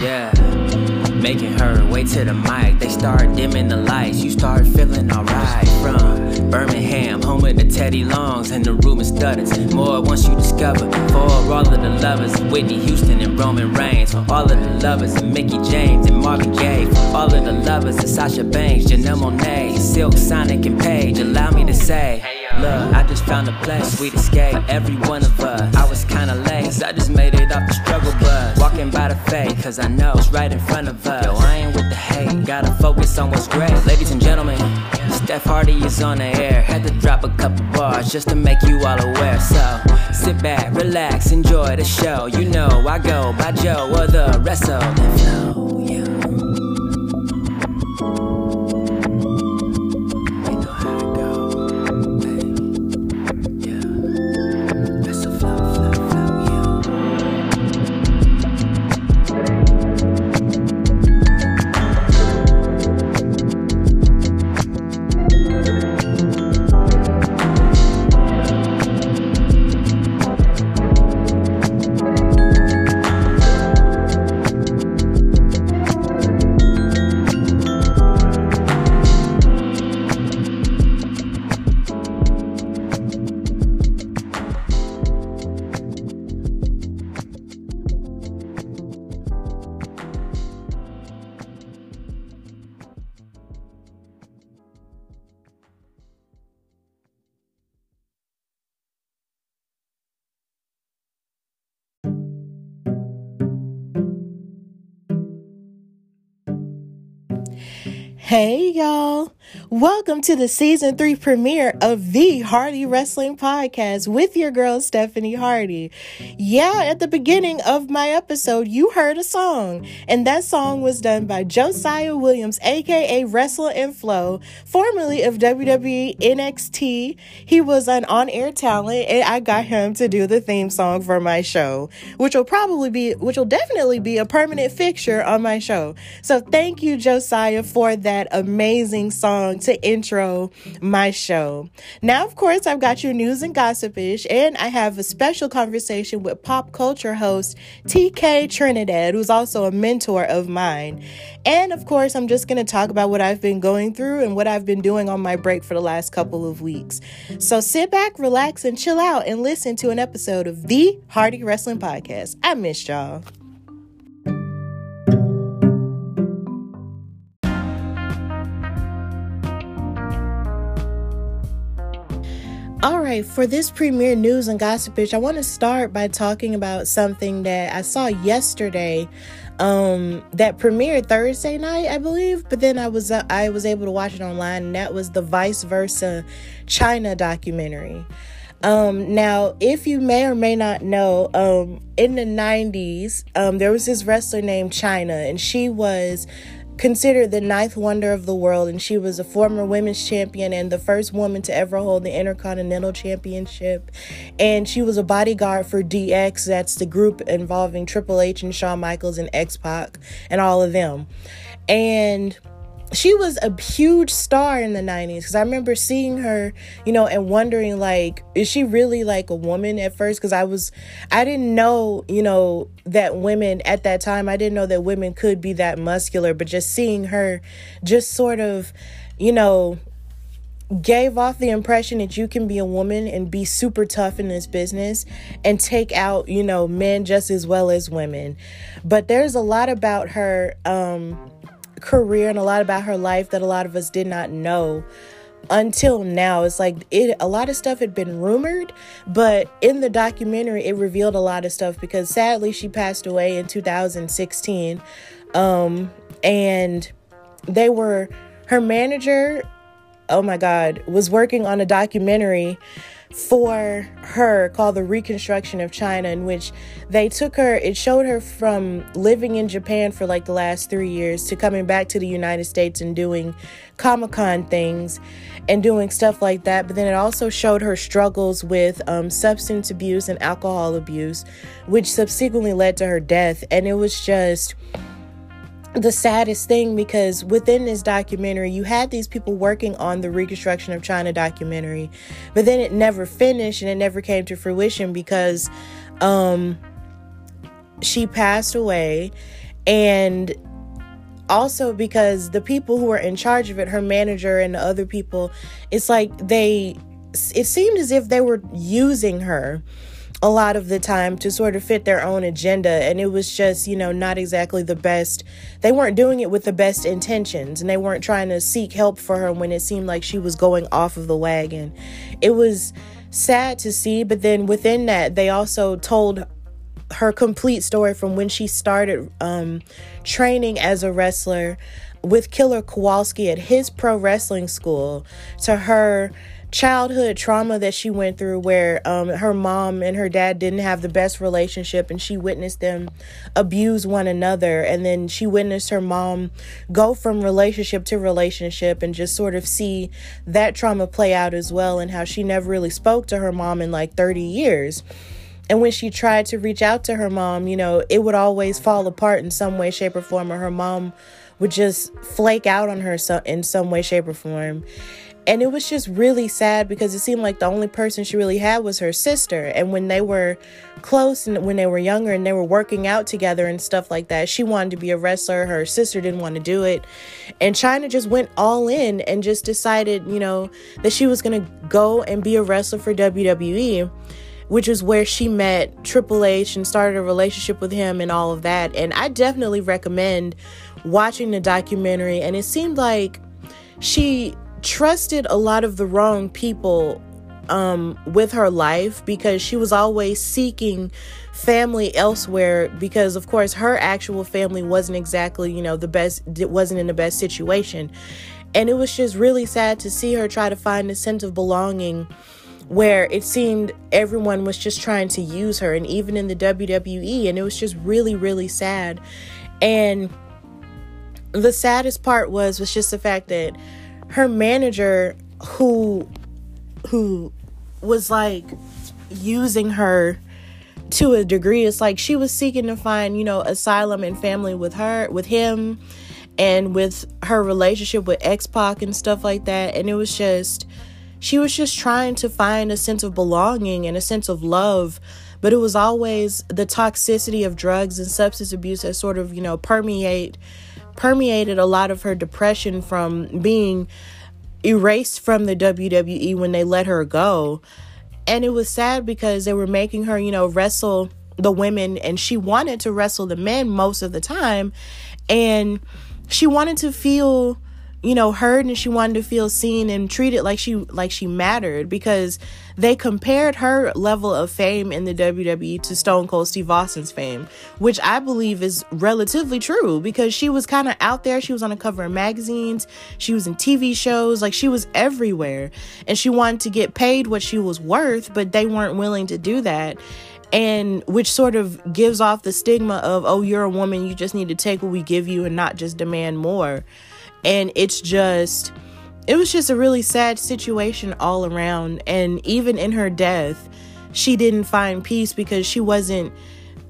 Yeah. Making her way to the mic. They start dimming the lights. You start feeling alright. From Birmingham, home of the Teddy Longs and the Ruben Studdard. More once you discover. For all of the lovers, Whitney Houston and Roman Reigns. For all of the lovers, and Mickie James and Marvin Gaye. For all of the lovers, and Sasha Banks, Janelle Monáe, Silk, Sonic, and Paige. Allow me to say. Look, I just found a place, sweet escape. for Every one of us. I was kinda late, cause I just made it off the struggle bus. Walking by the fate, cause I know it's right in front of us. Yo, I ain't with the hate, gotta focus on what's great. Ladies and gentlemen, Steph Hardy is on the air. Had to drop a couple bars just to make you all aware. So sit back, relax, enjoy the show. You know I go by Joe or the rest of the flow. Hey. Welcome to the season three premiere of the Hardy Wrestling Podcast with your girl, Stephanie Hardy. Yeah, at the beginning of my episode, you heard a song, and that song was done by Josiah Williams, aka Wrestle and Flow, formerly of WWE NXT. He was an on air talent, and I got him to do the theme song for my show, which will probably be, which will definitely be a permanent fixture on my show. So thank you, Josiah, for that amazing song to intro my show. Now, of course, I've got your news and gossipish, and I have a special conversation with pop culture host TK Trinidad, who's also a mentor of mine. And of course, I'm just going to talk about what I've been going through and what I've been doing on my break for the last couple of weeks. So sit back, relax, and chill out and listen to an episode of the Hardy Wrestling Podcast. I missed y'all. All right, for this premiere news and gossipage, I want to start by talking about something that I saw yesterday um that premiered Thursday night, I believe, but then I was uh, I was able to watch it online and that was the Vice Versa Chyna documentary. Um, now, if you may or may not know, um, in the 90s, um, there was this wrestler named Chyna, and she was considered the ninth wonder of the world, and she was a former women's champion and the first woman to ever hold the Intercontinental Championship. And she was a bodyguard for DX, that's the group involving Triple H and Shawn Michaels and X Pac and all of them. And she was a huge star in the 90s because I remember seeing her, you know, and wondering, like, is she really like a woman at first? Because I was, I didn't know, you know, that women at that time, I didn't know that women could be that muscular, but just seeing her just sort of, you know, gave off the impression that you can be a woman and be super tough in this business and take out, you know, men just as well as women. But there's a lot about her, um, career and a lot about her life that a lot of us did not know until now. It's like it a lot of stuff had been rumored but in the documentary it revealed a lot of stuff because sadly she passed away in 2016 um and they were her manager oh my god was working on a documentary for her called the reconstruction of Chyna in which they took her it showed her from living in japan for like the last three years to coming back to the united states and doing comic-con things and doing stuff like that. But then it also showed her struggles with um, substance abuse and alcohol abuse which subsequently led to her death. And it was just the saddest thing because within this documentary you had these people working on the reconstruction of Chyna documentary but then it never finished and it never came to fruition because um she passed away. And also because the people who were in charge of it, her manager and the other people, it's like they, it seemed as if they were using her a lot of the time to sort of fit their own agenda. And it was just, you know, not exactly the best. They weren't doing it with the best intentions and they weren't trying to seek help for her when it seemed like she was going off of the wagon. It was sad to see, but then within that, they also told her complete story from when she started um, training as a wrestler with Killer Kowalski at his pro wrestling school to her childhood trauma that she went through where um, her mom and her dad didn't have the best relationship and she witnessed them abuse one another. And then she witnessed her mom go from relationship to relationship and just sort of see that trauma play out as well and how she never really spoke to her mom in like 30 years. And when she tried to reach out to her mom you know it would always fall apart in some way shape or form or her mom would just flake out on her so in some way shape or form and it was just really sad because it seemed like the only person she really had was her sister. And when they were close and when they were younger and they were working out together and stuff like that, she wanted to be a wrestler. Her sister didn't want to do it. And Chyna just went all in and just decided, you know, that she was going to go and be a wrestler for WWE which is where she met Triple H and started a relationship with him and all of that. And I definitely recommend watching the documentary. And it seemed like she trusted a lot of the wrong people um, with her life because she was always seeking family elsewhere because of course her actual family wasn't exactly you know the best it wasn't in the best situation. And it was just really sad to see her try to find a sense of belonging where it seemed everyone was just trying to use her and even in the WWE and it was just really really sad. And the saddest part was was just the fact that her manager who who was like using her to a degree. It's like she was seeking to find you know asylum and family with her with him and with her relationship with X-Pac and stuff like that. And it was just she was just trying to find a sense of belonging and a sense of love. But it was always the toxicity of drugs and substance abuse that sort of you know permeate permeated a lot of her depression from being erased from the WWE when they let her go. And it was sad because they were making her, you know, wrestle the women and she wanted to wrestle the men most of the time. And she wanted to feel you know heard and she wanted to feel seen and treated like she like she mattered because they compared her level of fame in the WWE to Stone Cold Steve Austin's fame which I believe is relatively true because she was kind of out there. She was on the cover of magazines. She was in TV shows. Like she was everywhere. And she wanted to get paid what she was worth but they weren't willing to do that. And which sort of gives off the stigma of oh you're a woman. You just need to take what we give you and not just demand more and it's just, it was just a really sad situation all around. And even in her death, she didn't find peace because she wasn't,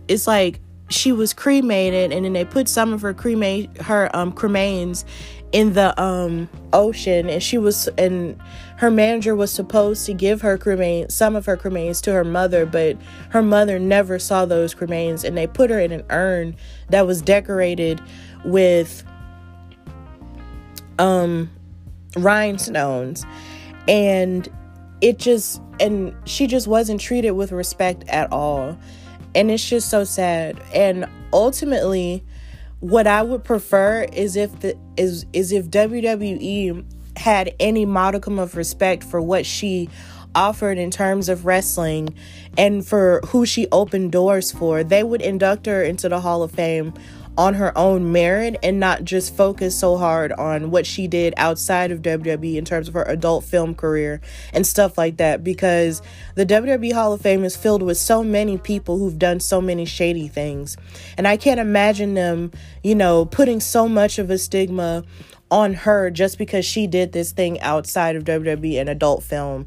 it's like she was cremated and then they put some of her cremate her um cremains in the um ocean and she was and her manager was supposed to give her cremains some of her cremains to her mother but her mother never saw those cremains and they put her in an urn that was decorated with um rhinestones. And it just and she just wasn't treated with respect at all. And it's just so sad. And ultimately what i would prefer is if the is is if wwe had any modicum of respect for what she offered in terms of wrestling and for who she opened doors for they would induct her into the hall of fame on her own merit and not just focus so hard on what she did outside of WWE in terms of her adult film career and stuff like that because the WWE Hall of Fame is filled with so many people who've done so many shady things. And I can't imagine them, you know, putting so much of a stigma on her just because she did this thing outside of WWE and adult film.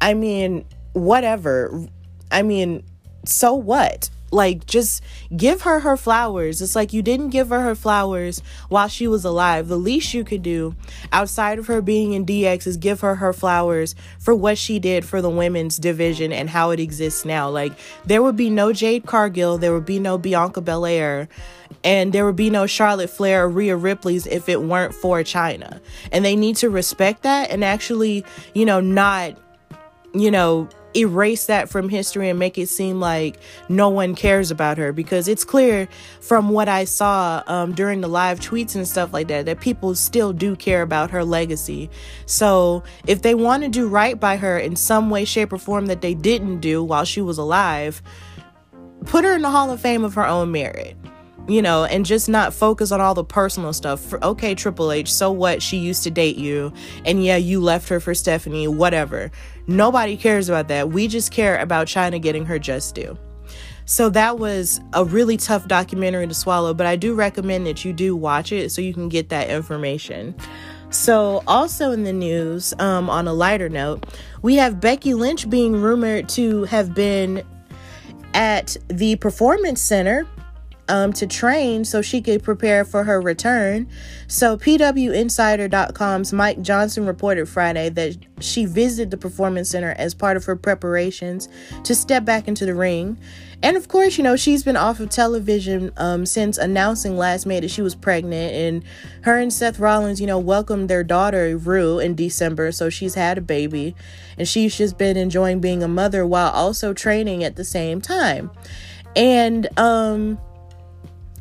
I mean, whatever. I mean, so what? Like just give her her flowers. It's like you didn't give her her flowers while she was alive. The least you could do outside of her being in dx is give her her flowers for what she did for the women's division and how it exists now. Like there would be no jade cargill there would be no bianca belair and there would be no charlotte flair or rhea ripley's if it weren't for Chyna. and they need to respect that and actually you know not you know erase that from history and make it seem like no one cares about her because it's clear from what I saw um, during the live tweets and stuff like that that people still do care about her legacy. So if they want to do right by her in some way, shape, or form that they didn't do while she was alive, put her in the Hall of Fame of her own merit you know, and just not focus on all the personal stuff. For, okay, Triple H, so what? She used to date you, and yeah, you left her for Stephanie, whatever. Nobody cares about that. We just care about Chyna getting her just due. So that was a really tough documentary to swallow, but I do recommend that you do watch it so you can get that information. So, also in the news, um, on a lighter note, we have Becky Lynch being rumored to have been at the Performance Center um, to train so she could prepare for her return. So, PWInsider.com's Mike Johnson reported Friday that she visited the Performance Center as part of her preparations to step back into the ring. And of course, you know, she's been off of television um, since announcing last May that she was pregnant. And her and Seth Rollins, you know, welcomed their daughter, Rue, in December. So she's had a baby. And she's just been enjoying being a mother while also training at the same time. And, um,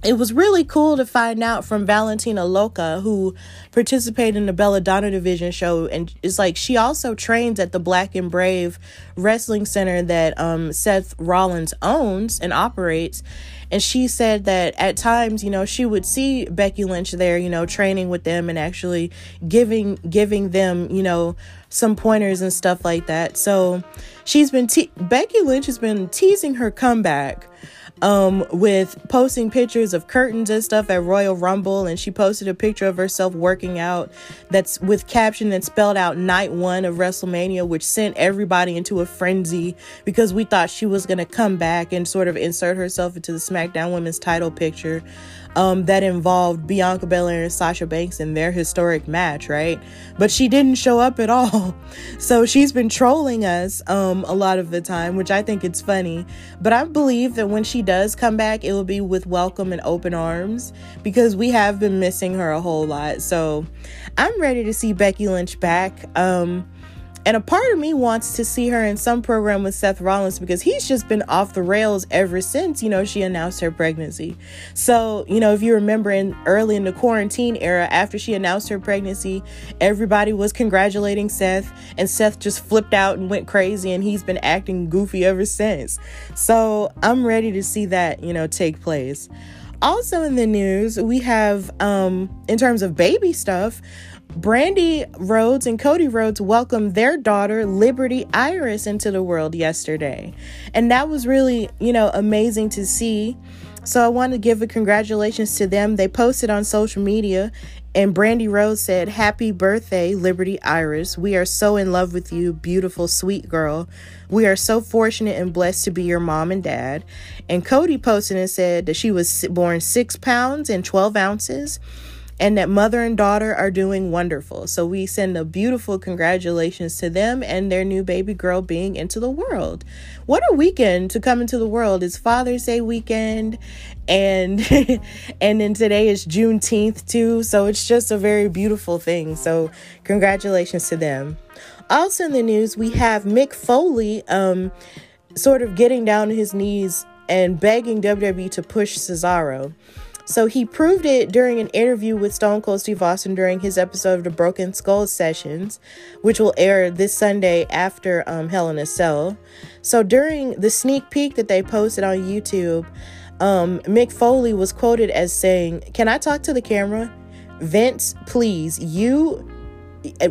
it was really cool to find out from Valentina Loca, who participated in the Belladonna Division show, and it's like she also trains at the Black and Brave Wrestling Center that um, Seth Rollins owns and operates. And she said that at times, you know, she would see Becky Lynch there, you know, training with them and actually giving giving them, you know, some pointers and stuff like that. So she's been te- Becky Lynch has been teasing her comeback um, with posting pictures of curtains and stuff at Royal Rumble. And she posted a picture of herself working out that's with caption that spelled out night one of WrestleMania, which sent everybody into a frenzy because we thought she was to come back and sort of insert herself into the SmackDown Women's title picture um, that involved Bianca Belair and Sasha Banks in their historic match, right? But she didn't show up at all. So she's been trolling us um, a lot of the time, which I think it's funny. But I believe that when she does come back, it will be with welcome and open arms because we have been missing her a whole lot. So I'm ready to see Becky Lynch back. Um, and a part of me wants to see her in some program with Seth Rollins because he's just been off the rails ever since, you know, she announced her pregnancy. So, you know, if you remember in early in the quarantine era, after she announced her pregnancy, everybody was congratulating Seth, and Seth just flipped out and went crazy, and he's been acting goofy ever since. So I'm ready to see that, you know, take place. Also in the news, we have um in terms of baby stuff, Brandi Rhodes and Cody Rhodes welcomed their daughter, Liberty Iris, into the world yesterday. And that was really, you know, amazing to see. So I want to give a congratulations to them. They posted on social media, and Brandi Rhodes said, Happy birthday, Liberty Iris. We are so in love with you, beautiful, sweet girl. We are so fortunate and blessed to be your mom and dad. And Cody posted and said that she was born six pounds and 12 ounces and that mother and daughter are doing wonderful. So we send a beautiful congratulations to them and their new baby girl being into the world. What a weekend to come into the world. It's Father's Day weekend and and then today is Juneteenth too. So it's just a very beautiful thing. So congratulations to them. Also in the news, we have Mick Foley um sort of getting down on his knees and begging WWE to push Cesaro. So he proved it during an interview with Stone Cold Steve Austin during his episode of the Broken Skull Sessions, which will air this Sunday after um, Hell in a Cell. So during the sneak peek that they posted on YouTube, um, Mick Foley was quoted as saying, Can I talk to the camera? Vince, please, you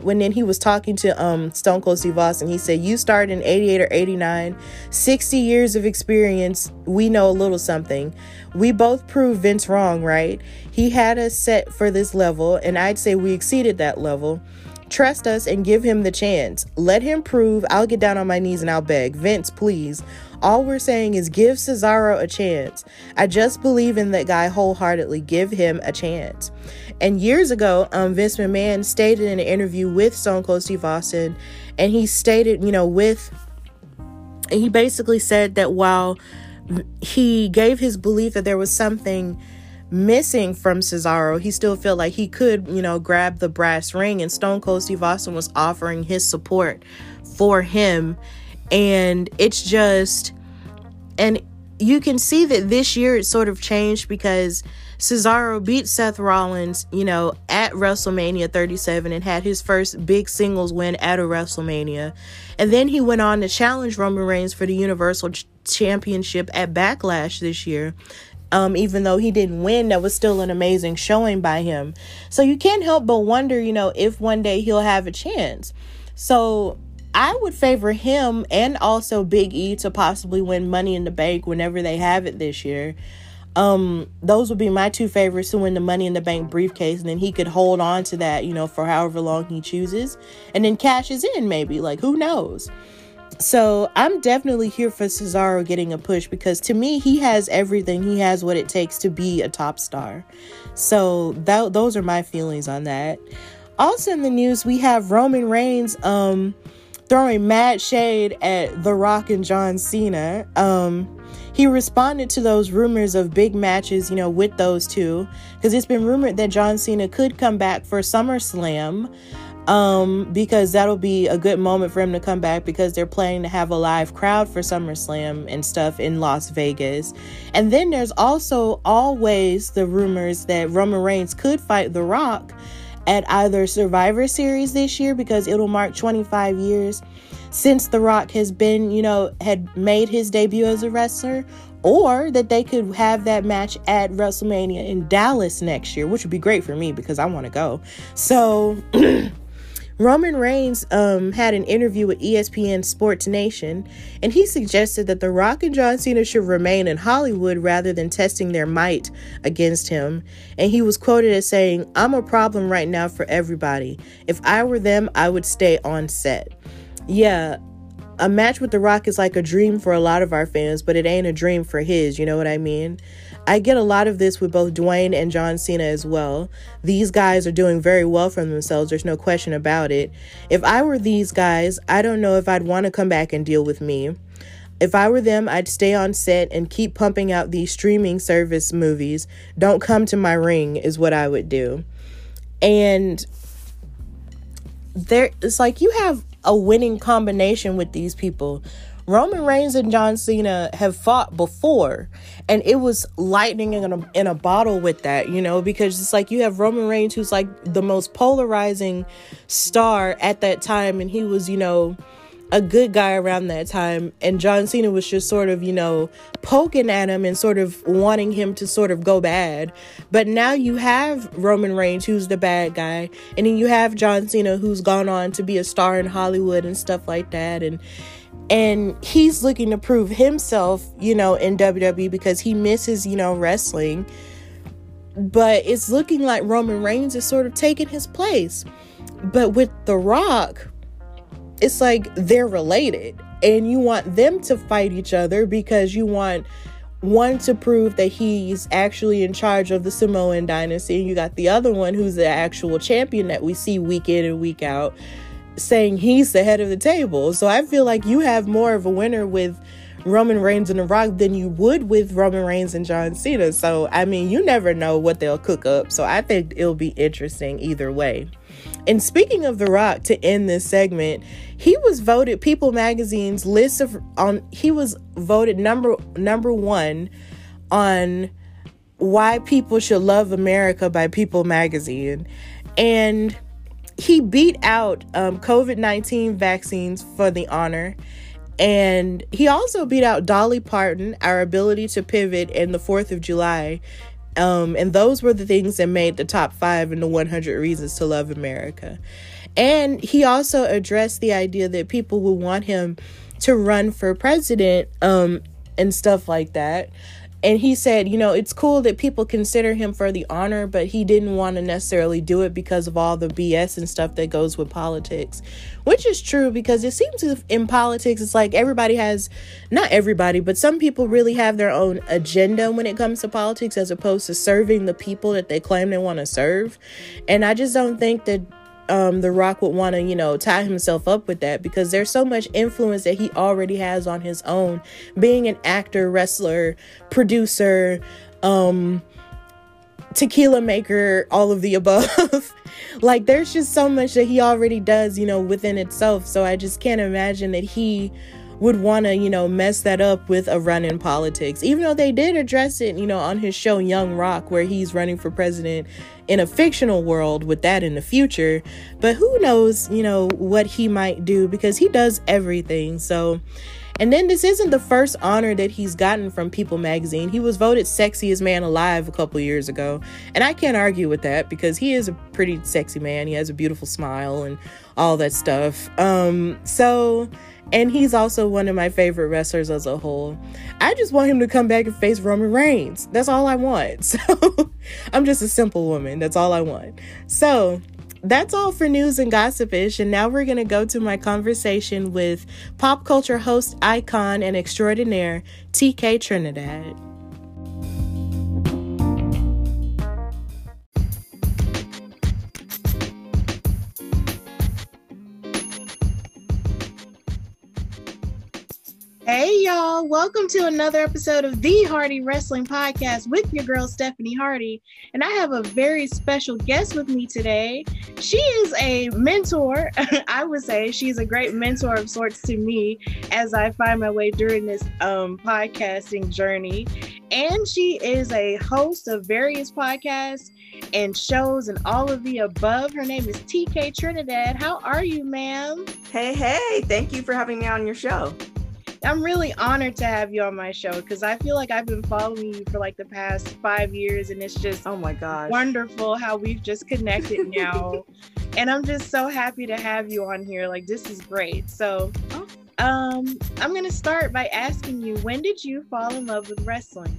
when then he was talking to um Stone Cold Steve Austin, he said, You started in 88 or 89, 60 years of experience. We know a little something. We both proved Vince wrong, right? He had us set for this level, and I'd say we exceeded that level. trust us and give him the chance. Let him prove. I'll get down on my knees and I'll beg. Vince, please. All we're saying is give Cesaro a chance. I just believe in that guy wholeheartedly. Give him a chance. And years ago, um, Vince McMahon stated in an interview with Stone Cold Steve Austin, and he stated, you know, with, and he basically said that while he gave his belief that there was something missing from Cesaro, he still felt like he could, you know, grab the brass ring, and Stone Cold Steve Austin was offering his support for him and it's just and you can see that this year it sort of changed because Cesaro beat Seth Rollins, you know, at WrestleMania 37 and had his first big singles win at a WrestleMania. And then he went on to challenge Roman Reigns for the Universal Ch- Championship at Backlash this year. Um, even though he didn't win, that was still an amazing showing by him. So you can't help but wonder, you know, if one day he'll have a chance. So I would favor him and also Big E to possibly win Money in the Bank whenever they have it this year. Um, those would be my two favorites to win the Money in the Bank briefcase, and then he could hold on to that, you know, for however long he chooses, and then cashes in maybe. Like who knows? So I'm definitely here for Cesaro getting a push because to me he has everything. He has what it takes to be a top star. So that those are my feelings on that. Also in the news we have Roman Reigns um throwing mad shade at The Rock and John Cena. Um, he responded to those rumors of big matches, you know, with those two, because it's been rumored that John Cena could come back for SummerSlam, um, because that'll be a good moment for him to come back because they're planning to have a live crowd for SummerSlam and stuff in Las Vegas. And then there's also always the rumors that Roman Reigns could fight The Rock at either Survivor Series this year because it'll mark 25 years since The Rock has been, you know, had made his debut as a wrestler, or that they could have that match at WrestleMania in Dallas next year, which would be great for me because I want to go. So Roman Reigns um, had an interview with ESPN Sports Nation, and he suggested that The Rock and John Cena should remain in Hollywood rather than testing their might against him. And he was quoted as saying, I'm a problem right now for everybody. If I were them, I would stay on set. Yeah, a match with The Rock is like a dream for a lot of our fans, but it ain't a dream for his, you know what I mean? I get a lot of this with both Dwayne and John Cena as well. These guys are doing very well for themselves, there's no question about it. If I were these guys, I don't know if I'd want to come back and deal with me. If I were them, I'd stay on set and keep pumping out these streaming service movies. Don't come to my ring, is what I would do. And there, it's like you have a winning combination with these people. Roman Reigns and John Cena have fought before, and it was lightning in a, in a bottle with that, you know, because it's like you have Roman Reigns, who's like the most polarizing star at that time, and he was, you know, a good guy around that time, and John Cena was just sort of, you know, poking at him and sort of wanting him to sort of go bad. But now you have Roman Reigns, who's the bad guy, and then you have John Cena, who's gone on to be a star in Hollywood and stuff like that, and and he's looking to prove himself, you know, in WWE because he misses, you know, wrestling. But it's looking like Roman Reigns is sort of taking his place. But with The Rock, it's like they're related and you want them to fight each other because you want one to prove that he's actually in charge of the Samoan dynasty and you got the other one who's the actual champion that we see week in and week out saying he's the head of the table. So I feel like you have more of a winner with Roman Reigns and The Rock than you would with Roman Reigns and John Cena. So, I mean, you never know what they'll cook up. So, I think it'll be interesting either way. And speaking of The Rock, to end this segment, he was voted People Magazine's list of on. He was voted number number one on why people should love America by People Magazine, and he beat out um, COVID 19 vaccines for the honor. And he also beat out Dolly Parton, our ability to pivot, and the 4th of July. Um, and those were the things that made the top five in the 100 Reasons to Love America. And he also addressed the idea that people would want him to run for president um, and stuff like that. And he said, you know, it's cool that people consider him for the honor, but he didn't want to necessarily do it because of all the BS and stuff that goes with politics, which is true because it seems in politics, it's like everybody has, not everybody, but some people really have their own agenda when it comes to politics as opposed to serving the people that they claim they want to serve. And I just don't think that um, The Rock would want to, you know, tie himself up with that because there's so much influence that he already has on his own, being an actor, wrestler, producer, um, tequila maker, all of the above. like, there's just so much that he already does, you know, within itself. So I just can't imagine that he would want to, you know, mess that up with a run in politics. Even though they did address it, you know, on his show Young Rock, where he's running for president in a fictional world with that in the future. But who knows, you know, what he might do because he does everything. So, and then this isn't the first honor that he's gotten from People magazine. He was voted sexiest man alive a couple years ago. And I can't argue with that because he is a pretty sexy man. He has a beautiful smile and all that stuff. Um so and he's also one of my favorite wrestlers as a whole. I just want him to come back and face Roman Reigns. That's all I want. So I'm just a simple woman. That's all I want. So that's all for news and gossipish. And now we're going to go to my conversation with pop culture host, icon, and extraordinaire TK Trinidad. Hey y'all, welcome to another episode of the Hardy Wrestling Podcast with your girl Stephanie Hardy. And I have a very special guest with me today. She is a mentor. I would say she's a great mentor of sorts to me as I find my way during this um, podcasting journey. And she is a host of various podcasts and shows and all of the above. Her name is TK Trinidad. How are you, ma'am? Hey, hey, thank you for having me on your show. I'm really honored to have you on my show because I feel like I've been following you for like the past five years, and it's just oh my god, wonderful how we've just connected now. and I'm just so happy to have you on here. Like this is great. So, oh. um, I'm gonna start by asking you, when did you fall in love with wrestling?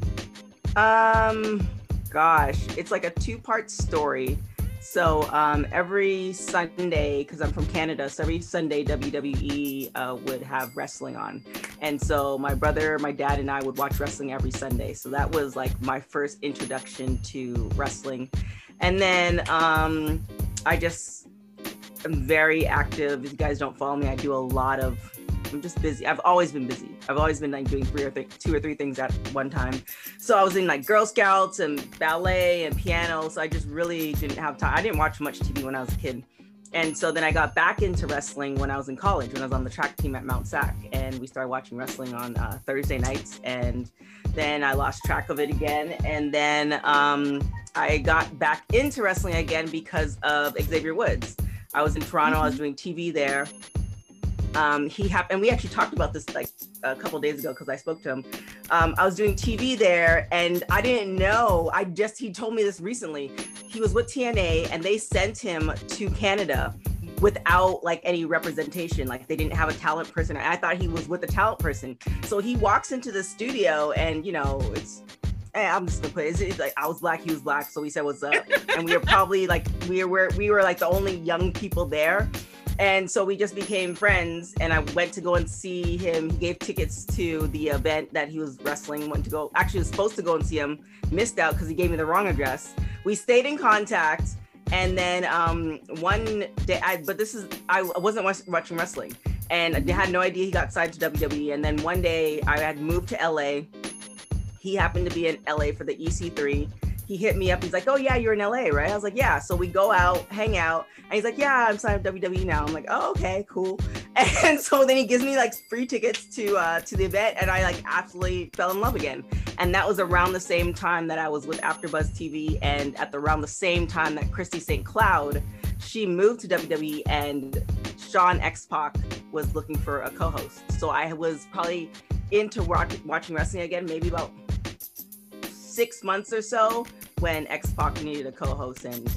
Um, gosh, it's like a two-part story. So um, every Sunday, because I'm from Canada, so every Sunday WWE uh, would have wrestling on, and so my brother, my dad, and I would watch wrestling every Sunday. So that was like my first introduction to wrestling, and then um, I just am very active. If you guys don't follow me, I do a lot of I'm just busy. I've always been busy. I've always been like doing three or th- two or three things at one time. So I was in like Girl Scouts and ballet and piano. So I just really didn't have time. I didn't watch much TV when I was a kid. And so then I got back into wrestling when I was in college, when I was on the track team at Mount Sac. And we started watching wrestling on uh, Thursday nights. And then I lost track of it again. And then um, I got back into wrestling again because of Xavier Woods. I was in Toronto, mm-hmm. I was mm-hmm. doing TV there um, he happened, and we actually talked about this like a couple days ago because I spoke to him. Um, I was doing TV there, and I didn't know. I just he told me this recently. He was with TNA, and they sent him to Canada without like any representation. Like they didn't have a talent person. I thought he was with a talent person. So he walks into the studio, and you know it's Hey, I'm just gonna put it. It's like I was black, he was black, so we said what's up, and we were probably like we were we were like the only young people there, and so we just became friends. And I went to go and see him. He gave tickets to the event that he was wrestling. Went to go, actually, was supposed to go and see him. Missed out because he gave me the wrong address. We stayed in contact. And then um, one day, I, but this is, I wasn't watching wrestling and I had no idea he got signed to WWE. And then one day I had moved to LA. He happened to be in LA for the EC3 he hit me up. He's like, "Oh yeah, you're in LA, right?" I was like, "Yeah." So we go out, hang out, and he's like, "Yeah, I'm signed with WWE now." I'm like, "Oh, okay, cool." And so then he gives me like free tickets to uh, to the event, and I like absolutely fell in love again. And that was around the same time that I was with AfterBuzz TV, and at the around the same time that Christy St. Cloud, she moved to WWE, and Sean X Pac was looking for a co-host. So I was probably into watching wrestling again, maybe about six months or so when X Pac needed a co-host, and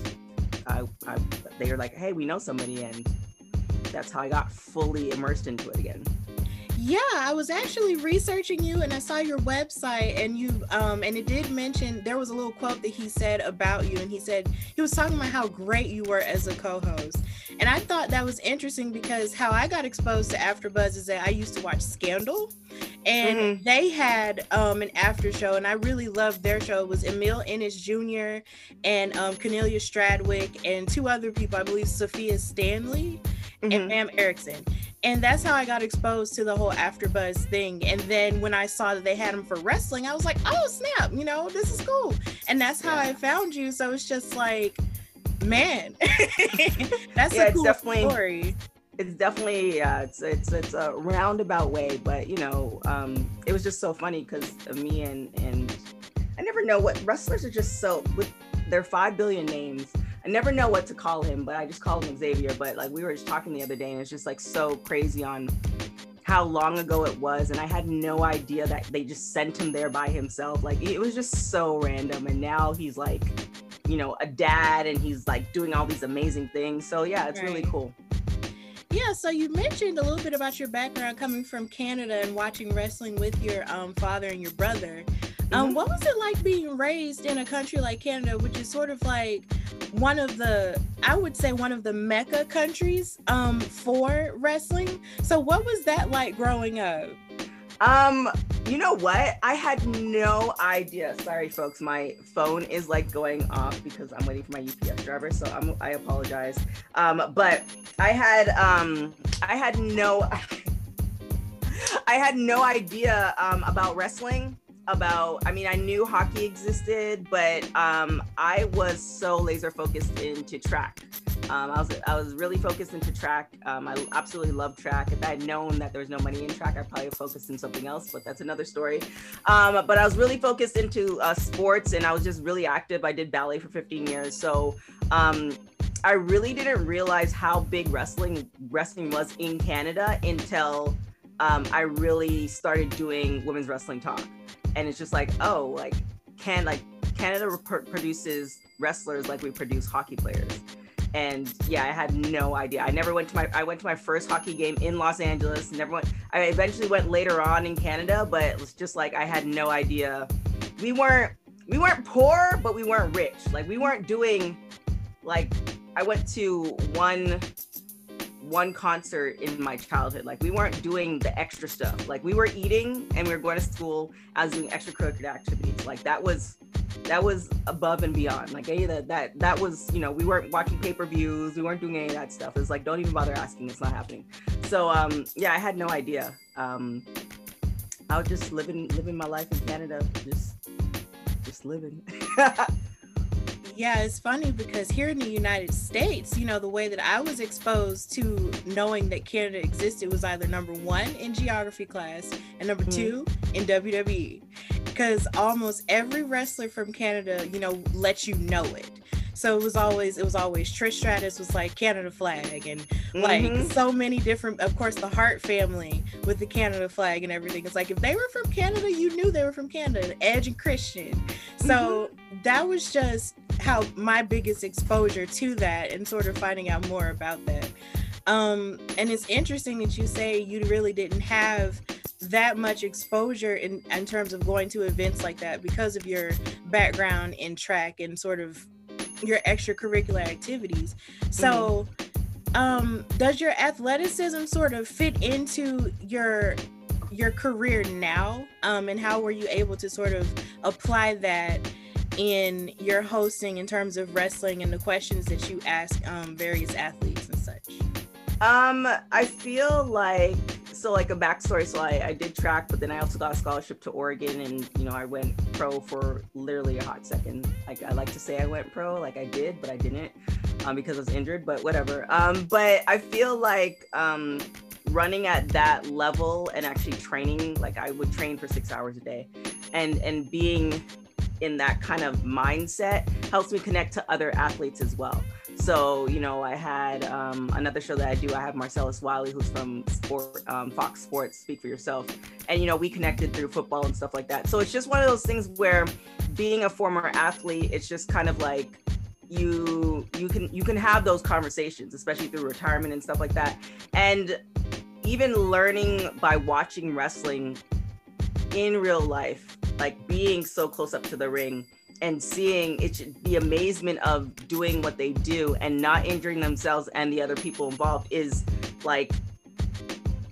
I, I, they were like, "Hey, we know somebody," and that's how I got fully immersed into it again. Yeah, I was actually researching you and I saw your website and you um and it did mention there was a little quote that he said about you and he said he was talking about how great you were as a co-host. And I thought that was interesting because how I got exposed to AfterBuzz is that I used to watch Scandal and mm-hmm. they had um an after show and I really loved their show. It was Emil Ennis Jr. and um Cornelia Stradwick and two other people, I believe Sophia Stanley mm-hmm. and Pam Erickson and that's how I got exposed to the whole AfterBuzz thing. And then when I saw that they had them for wrestling, I was like, "Oh snap! You know, this is cool." And that's how yeah. I found you. So it's just like, man, that's yeah, a cool definitely, story. It's definitely yeah, it's it's it's a roundabout way, but you know, um, it was just so funny because me and and I never know what wrestlers are just so with their five billion names I never know what to call him, but I just call him Xavier. But like we were just talking the other day, and it's just like so crazy on how long ago it was, and I had no idea that they just sent him there by himself. Like it was just so random, and now he's like, you know, a dad, and he's like doing all these amazing things. So yeah, it's right. really cool. Yeah, so you mentioned a little bit about your background coming from Canada and watching wrestling with your um, father and your brother. Um, mm-hmm. what was it like being raised in a country like Canada, which is sort of like one of the, I would say, one of the mecca countries um, for wrestling? So, what was that like growing up? Um, you know what? I had no idea. Sorry, folks. My phone is like going off because I'm waiting for my UPS driver. So I'm, I apologize. Um, but I had, um, I had no, I had no idea um, about wrestling about i mean i knew hockey existed but um, i was so laser focused into track um, I was I was really focused into track. Um, I absolutely love track. If I had known that there was no money in track, I probably focused in something else. But that's another story. Um, but I was really focused into uh, sports, and I was just really active. I did ballet for 15 years, so um, I really didn't realize how big wrestling wrestling was in Canada until um, I really started doing women's wrestling talk and it's just like oh like can like canada produces wrestlers like we produce hockey players. And yeah i had no idea. I never went to my i went to my first hockey game in los angeles never went i eventually went later on in canada but it was just like i had no idea. We weren't we weren't poor but we weren't rich. Like we weren't doing like i went to one one concert in my childhood. Like we weren't doing the extra stuff. Like we were eating and we were going to school. I was doing extracurricular activities. Like that was that was above and beyond. Like hey, that that that was you know we weren't watching pay per views. We weren't doing any of that stuff. It's like don't even bother asking. It's not happening. So um yeah, I had no idea. Um, I was just living living my life in Canada. Just just living. yeah, it's funny because here in the United States, you know, the way that I was exposed to knowing that Canada existed was either number one in geography class and number mm. two in WWE. Because almost every wrestler from Canada, you know, lets you know it. So it was always it was always Trish Stratus was like Canada flag and like mm-hmm. so many different of course the Hart family with the Canada flag and everything. It's like if they were from Canada, you knew they were from Canada, Edge and Christian. So mm-hmm. that was just how my biggest exposure to that and sort of finding out more about that. Um, and it's interesting that you say you really didn't have that much exposure in, in terms of going to events like that because of your background in track and sort of your extracurricular activities. So, mm-hmm. um, does your athleticism sort of fit into your your career now? Um, and how were you able to sort of apply that in your hosting in terms of wrestling and the questions that you ask um, various athletes and such? Um, I feel like so like a backstory. So I, I did track, but then I also got a scholarship to Oregon, and you know I went pro for literally a hot second. Like I like to say I went pro, like I did, but I didn't um, because I was injured. But whatever. Um, but I feel like um, running at that level and actually training, like I would train for six hours a day, and and being in that kind of mindset helps me connect to other athletes as well. So, you know, I had um, another show that I do. I have Marcellus Wiley, who's from Sport, um, Fox Sports, Speak for Yourself. And, you know, we connected through football and stuff like that. So it's just one of those things where being a former athlete, it's just kind of like, you you can you can have those conversations especially through retirement and stuff like that and even learning by watching wrestling in real life, like being so close up to the ring and seeing it, the amazement of doing what they do and not injuring themselves and the other people involved is like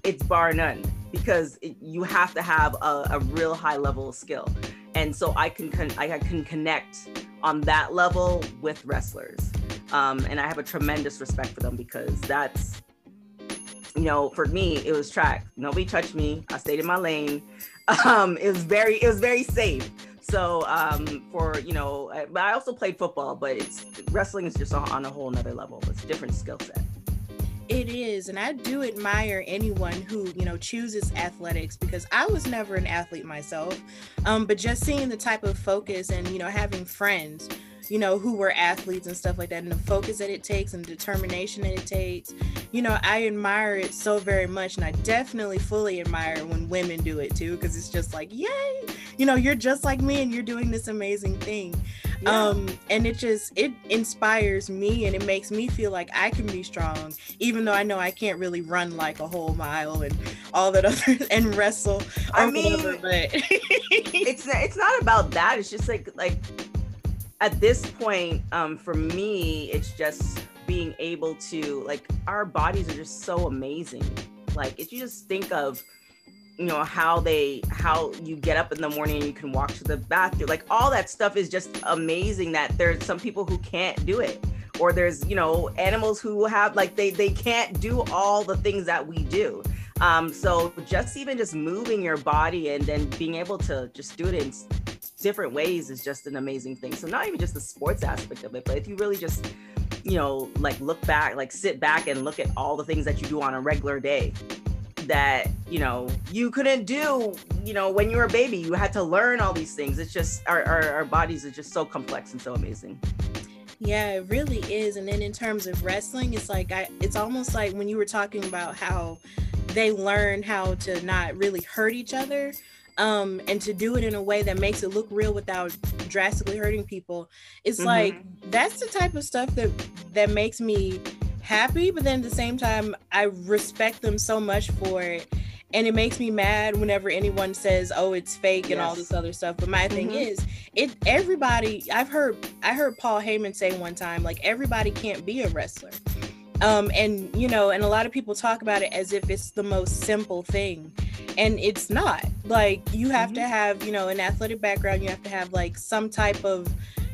it's bar none because it, you have to have a, a, real high level of skill. And so i can con- i can connect on that level with wrestlers. Um, and i have a tremendous respect for them because that's you know for me it was track. Nobody touched me. I stayed in my lane. Um, it was very it was very safe so um, for you know, but I also played football, but it's wrestling is just on a whole nother level. It's a different skill set. It is, and I do admire anyone who you know chooses athletics because I was never an athlete myself. Um, but just seeing the type of focus and you know having friends you know, who were athletes and stuff like that, and the focus that it takes and the determination that it takes. You know, I admire it so very much, and I definitely fully admire when women do it too, because it's just like, yay, you know, you're just like me and you're doing this amazing thing. Yeah. Um, and it just it inspires me and it makes me feel like I can be strong, even though I know I can't really run like a whole mile and all that other and wrestle. I mean, whatever, but it's it's not about that. It's just like like at this point, um, for me, it's just being able to like our bodies are just so amazing. Like if you just think of you know how they how you get up in the morning and you can walk to the bathroom like all that stuff is just amazing that there's some people who can't do it or there's you know animals who have like they they can't do all the things that we do um so just even just moving your body and then being able to just do it in different ways is just an amazing thing. So not even just the sports aspect of it, but if you really just, you know, like look back, like sit back and look at all the things that you do on a regular day that, you know, you couldn't do, you know, when you were a baby, you had to learn all these things. It's just our, our, our bodies are just so complex and so amazing. Yeah, it really is. And then in terms of wrestling, it's like I it's almost like when you were talking about how they learn how to not really hurt each other um, and to do it in a way that makes it look real without drastically hurting people. It's mm-hmm. like that's the type of stuff that that makes me happy, but then at the same time, I respect them so much for it. And it makes me mad whenever anyone says, "Oh, it's fake" and yes. all this other stuff. But my mm-hmm. thing is, it everybody. I've heard I heard Paul Heyman say one time, like everybody can't be a wrestler um, and you know and a lot of people talk about it as if it's the most simple thing. And it's not. Like you have mm-hmm. to have you know an athletic background. You have to have like some type of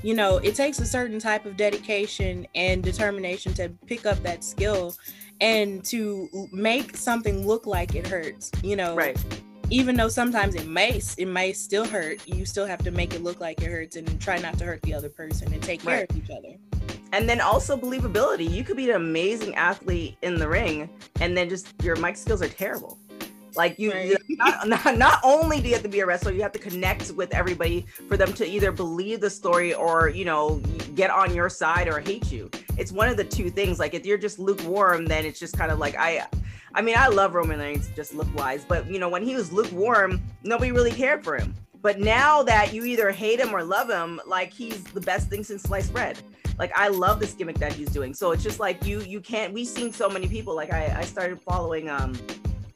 you know it takes a certain type of dedication and determination to pick up that skill and to make something look like it hurts you know. Right. Even though sometimes it may it may still hurt you still have to make it look like it hurts and try not to hurt the other person and take care right. of each other and then also believability. You could be an amazing athlete in the ring, and then just your mic skills are terrible. Like you, right. not, not, not, only do you have to be a wrestler, you have to connect with everybody for them to either believe the story or you know get on your side or hate you. It's one of the two things. Like if you're just lukewarm, then it's just kind of like I. I mean, I love Roman Reigns just look wise, but you know when he was lukewarm, nobody really cared for him. But now that you either hate him or love him, like he's the best thing since sliced bread like I love this gimmick that he's doing. So it's just like you you can't. We've seen so many people. Like I I started following um,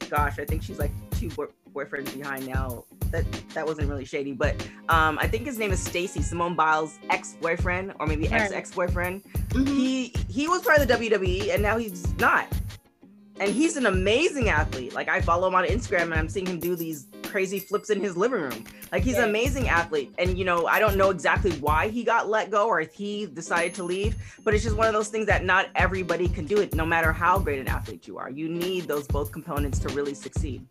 gosh, I think she's like two boy- boyfriends behind now. That that wasn't really shady, but um, I think his name is Stacy Simone Biles' ex-boyfriend or maybe ex-ex-boyfriend. Mm-hmm. He he was part of the WWE and now he's not and he's an amazing athlete. Like I follow him on Instagram and I'm seeing him do these crazy flips in his living room. Like he's an amazing athlete. And you know, I don't know exactly why he got let go or if he decided to leave, but it's just one of those things that not everybody can do it no matter how great an athlete you are. You need those both components to really succeed.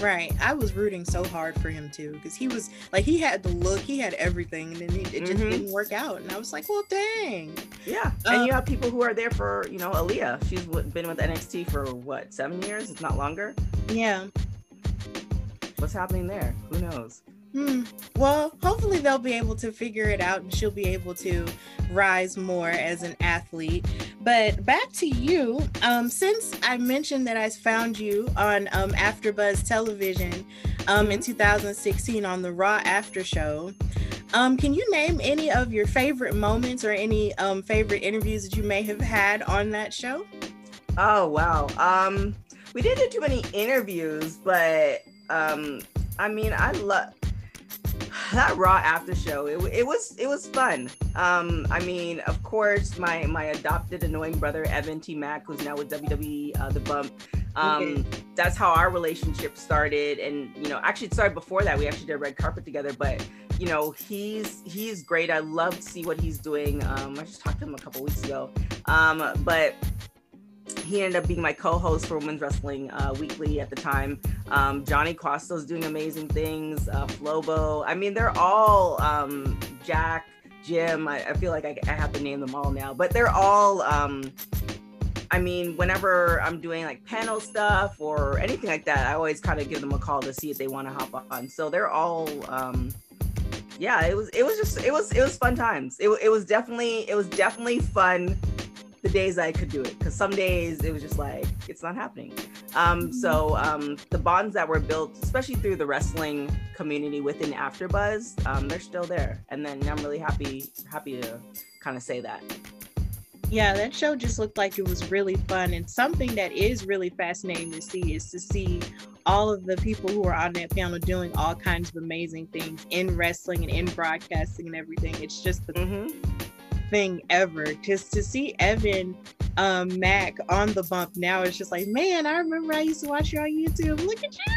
Right. I was rooting so hard for him too because he was like he had the look, he had everything, and then he, it just mm-hmm. didn't work out. And I was like, well, dang. Yeah. Um, and you have people who are there for you know Aliyah. She's been with NXT for what seven years, It's not longer. Yeah. What's happening there? Who knows? Hmm. Well, hopefully they'll be able to figure it out and she'll be able to rise more as an athlete. But back to you. Um, since I mentioned that I found you on um, AfterBuzz Television um, in 2016 on the Raw After Show, um, can you name any of your favorite moments or any um, favorite interviews that you may have had on that show? Oh wow. Um, we didn't do too many interviews, but um, I mean, I love that raw after show it, it was it was fun. Um i mean of course my my adopted annoying brother evan t. Mack who's now with wwe uh, the bump. Um okay. that's how our relationship started. And you know actually it started before that we actually did red carpet together but you know he's he's great. I love to see what he's doing. Um i just talked to him a couple weeks ago. Um but he ended up being my co-host for Women's Wrestling uh, Weekly at the time. Um, Johnny Quasto's doing amazing things. Uh, Flobo. I mean, they're all um, Jack, Jim. I, I feel like I, I, have to name them all now, but they're all. Um, I mean, whenever I'm doing like panel stuff or anything like that, I always kind of give them a call to see if they want to hop on. So they're all. Um, yeah, it was. It was just. It was. It was fun times. It, it was definitely. It was definitely fun the days I could do it because some days it was just like it's not happening. Um, so um, the bonds that were built, especially through the wrestling community within AfterBuzz, um, they're still there, and then I'm really happy happy to kind of say that. Yeah, that show just looked like it was really fun, and something that is really fascinating to see is to see all of the people who are on that panel doing all kinds of amazing things in wrestling and in broadcasting and everything. It's just the mm-hmm thing ever. Just to see Evan um, Mack on the bump now, it's just like, man, I remember I used to watch you on YouTube. Look at you.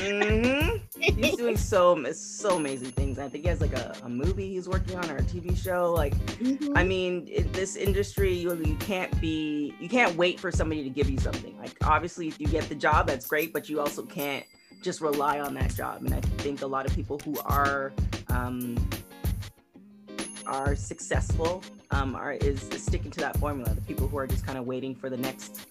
Mm-hmm. he's doing so so amazing things. I think he has like a, a movie he's working on or a TV show. Like, mm-hmm. I mean, in this industry, you, you can't be you can't wait for somebody to give you something. Like, obviously, if you get the job, that's great, but you also can't just rely on that job. And I think a lot of people who are um, are successful um, are is, is sticking to that formula. The people who are just kind of waiting for the next,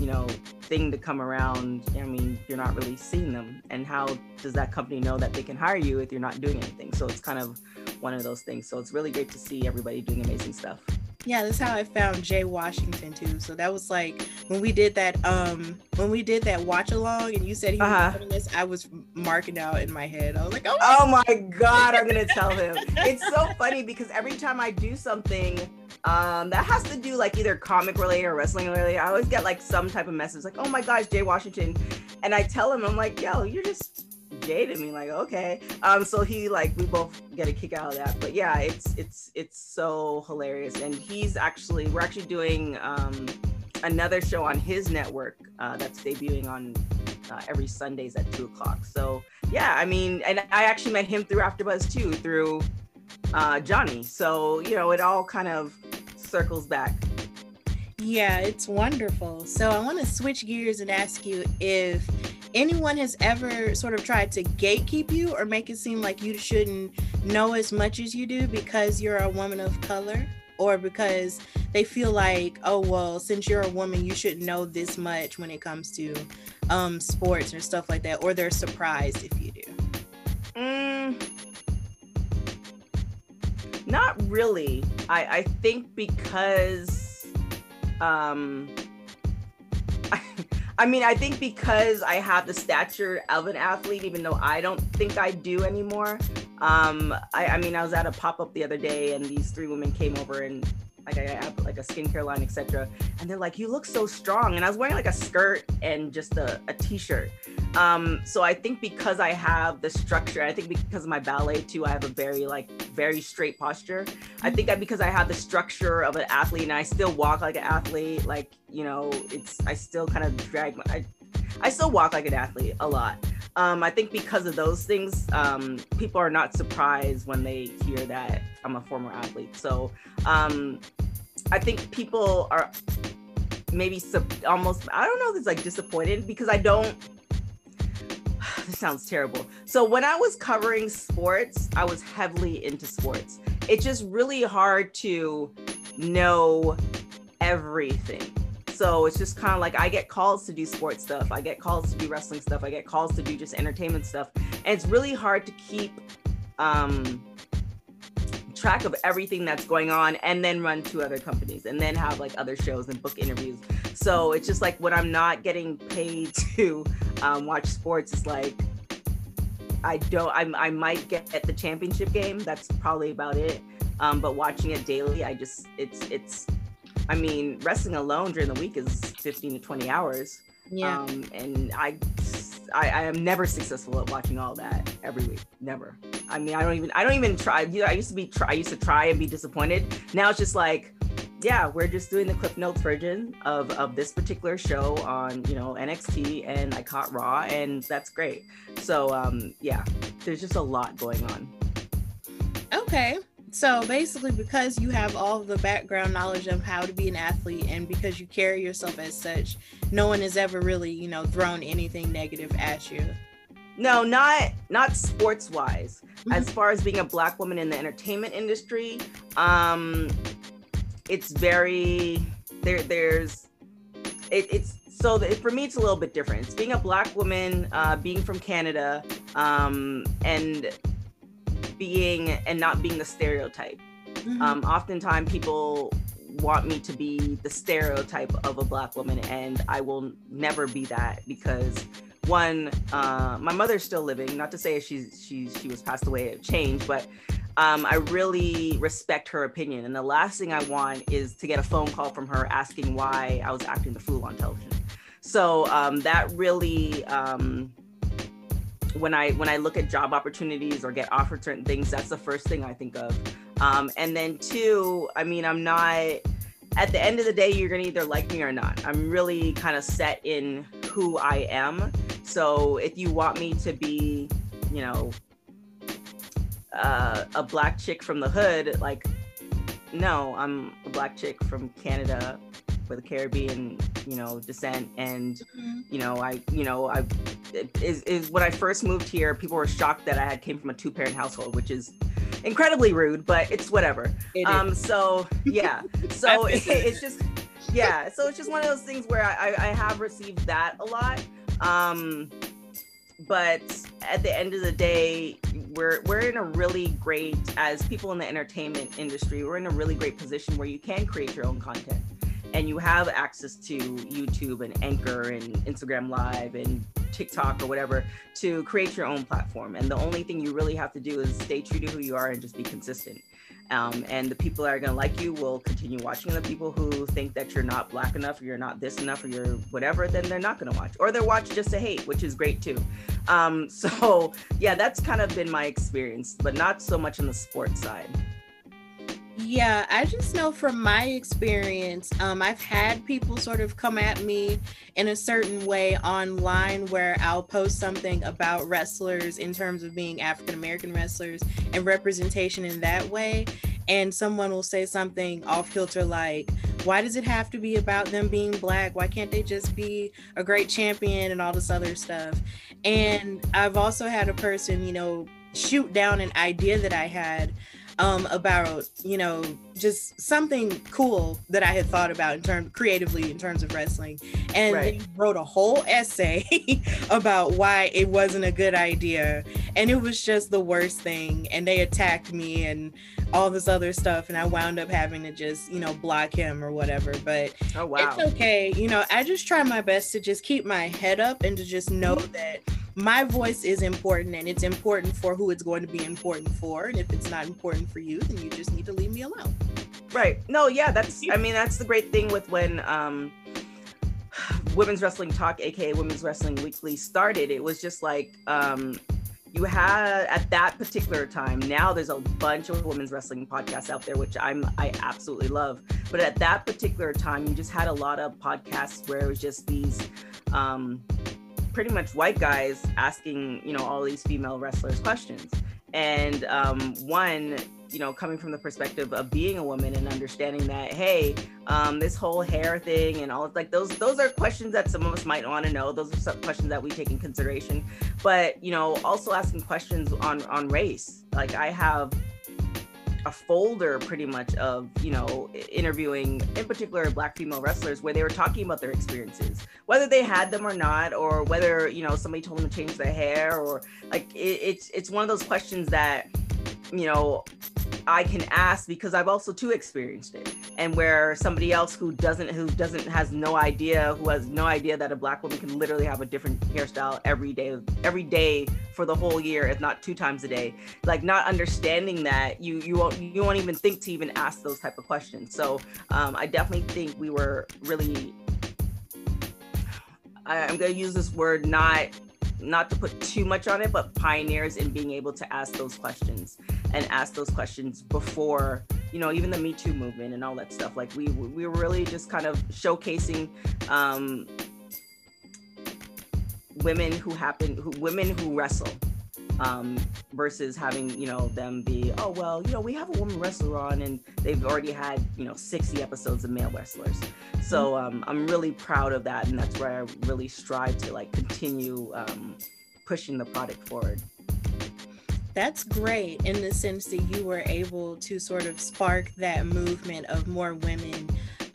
you know, thing to come around. I mean, you're not really seeing them. And how does that company know that they can hire you if you're not doing anything? So it's kind of one of those things. So it's really great to see everybody doing amazing stuff yeah that's how i found jay washington too. So that was like when we did that um when we did that watch along and you said he uh-huh. was this i was marking out in my head. I was like oh, oh my god i'm gonna tell him. It's so funny because every time i do something um that has to do like either comic related or wrestling related i always get like some type of message like oh my gosh jay washington. And i tell him i'm like yo you're just jaded me like okay. Um so he like we both get a kick out of that. But yeah it's it's it's so hilarious. And he's actually we're actually doing um another show on his network uh, that's debuting on uh, every sundays at two o'clock. So yeah i mean and i actually met him through afterbuzz too through uh johnny. So you know it all kind of circles back. Yeah it's wonderful. So i want to switch gears and ask you if anyone has ever sort of tried to gatekeep you or make it seem like you shouldn't know as much as you do because you're a woman of color? Or because they feel like oh well since you're a woman you shouldn't know this much when it comes to um, sports or stuff like that or they're surprised if you do? Mm, not really. I i think because um mean, I think because I have the stature of an athlete, even though I don't think I do anymore. Um, I, I mean, I was at a pop up the other day, and these three women came over and like I have like a skincare line, etc. And they're like, "You look so strong," and I was wearing like a skirt and just a, a t-shirt. Um, so I think because I have the structure, I think because of my ballet too, I have a very like very straight posture. I think that because I have the structure of an athlete and I still walk like an athlete, like you know, it's I still kind of drag my. I, I still walk like an athlete a lot. Um, I think because of those things, um, people are not surprised when they hear that I'm a former athlete. So um, I think people are maybe sub- almost, I don't know if it's like disappointed because I don't. this sounds terrible. So when I was covering sports, I was heavily into sports. It's just really hard to know everything so it's just kind of like I get calls to do sports stuff, I get calls to do wrestling stuff, I get calls to do just entertainment stuff. And it's really hard to keep um, track of everything that's going on and then run two other companies and then have like other shows and book interviews. So it's just like when I'm not getting paid to um, watch sports, it's like I don't. I'm, I might get at the championship game. That's probably about it. Um, but watching it daily, I just it's it's I mean, wrestling alone during the week is 15 to 20 hours. Yeah. Um, and I, I, I am never successful at watching all that every week. Never. I mean, I don't even, I don't even try. You know, I used to be, try, I used to try and be disappointed. Now it's just like, yeah, we're just doing the Cliff Notes version of, of this particular show on, you know, NXT and I caught Raw and that's great. So, um, yeah, there's just a lot going on. Okay. So basically, because you have all the background knowledge of how to be an athlete and because you carry yourself as such, no one has ever really, you know, thrown anything negative at you. No, not not sports wise. Mm-hmm. As far as being a black woman in the entertainment industry, um, it's very there. There's it, it's so the, for me it's a little bit different. It's being a black woman, uh, being from Canada, um, and being and not being the stereotype. Mm-hmm. Um, oftentimes people want me to be the stereotype of a black woman, and I will never be that because one, uh, my mother's still living. Not to say she's she she was passed away, it changed, but um, I really respect her opinion. And the last thing I want is to get a phone call from her asking why I was acting the fool on television. So um, that really um, when I when I look at job opportunities or get offered certain things, that's the first thing I think of. Um, and then two, I mean, I'm not. At the end of the day, you're gonna either like me or not. I'm really kind of set in who I am. So if you want me to be, you know, uh, a black chick from the hood, like, no, I'm a black chick from Canada with Caribbean, you know, descent. And, mm-hmm. you know, I, you know, I, is, is when I first moved here, people were shocked that I had came from a two parent household, which is incredibly rude, but it's whatever. It um, so yeah, so it, it's just, yeah. So it's just one of those things where I, I have received that a lot. Um, but at the end of the day, we're we're in a really great as people in the entertainment industry, we're in a really great position where you can create your own content and you have access to YouTube and Anchor and Instagram Live and TikTok or whatever to create your own platform. And the only thing you really have to do is stay true to who you are and just be consistent. Um, and the people that are going to like you will continue watching. The people who think that you're not black enough or you're not this enough or you're whatever, then they're not going to watch. Or they're watch just to hate, which is great too. Um, so, yeah, that's kind of been my experience, but not so much on the sports side. Yeah, I just know from my experience, um, I've had people sort of come at me in a certain way online where I'll post something about wrestlers in terms of being African American wrestlers and representation in that way. And someone will say something off kilter like, why does it have to be about them being black? Why can't they just be a great champion and all this other stuff? And I've also had a person, you know, shoot down an idea that I had um, about you know just something cool that I had thought about in terms creatively in terms of wrestling, and right. they wrote a whole essay about why it wasn't a good idea, and it was just the worst thing. And they attacked me and all this other stuff, and I wound up having to just you know block him or whatever. But oh, wow. it's okay, you know. I just try my best to just keep my head up and to just know that my voice is important and it's important for who it's going to be important for. And if it's not important for you, then you just need to leave me alone. Right. No, yeah, that's I mean, that's the great thing with when um Women's Wrestling Talk, aka Women's Wrestling Weekly, started. It was just like um you had at that particular time now there's a bunch of women's wrestling podcasts out there which i'm i absolutely love but at that particular time you just had a lot of podcasts where it was just these um pretty much white guys asking, you know, all these female wrestlers questions. And um, one, you know, coming from the perspective of being a woman and understanding that, hey, um, this whole hair thing and all like those, those are questions that some of us might want to know. Those are some questions that we take in consideration. But you know, also asking questions on on race. Like I have a folder pretty much of you know interviewing in particular black female wrestlers where they were talking about their experiences whether they had them or not or whether you know somebody told them to change their hair or like it, it's it's one of those questions that you know I can ask because I've also too experienced it. And where somebody else who doesn't who doesn't has no idea, who has no idea that a black woman can literally have a different hairstyle every day every day for the whole year, if not two times a day. Like not understanding that you you won't you won't even think to even ask those type of questions. So um, I definitely think we were really I, I'm to use this word not not to put too much on it, but pioneers in being able to ask those questions and ask those questions before, you know, even the Me Too movement and all that stuff. Like we we were really just kind of showcasing um, women who happen, who women who wrestle. Um, versus having you know them be oh well you know we have a woman wrestler on and they've already had you know 60 episodes of male wrestlers so mm-hmm. um, i'm really proud of that and that's where i really strive to like continue um, pushing the product forward that's great in the sense that you were able to sort of spark that movement of more women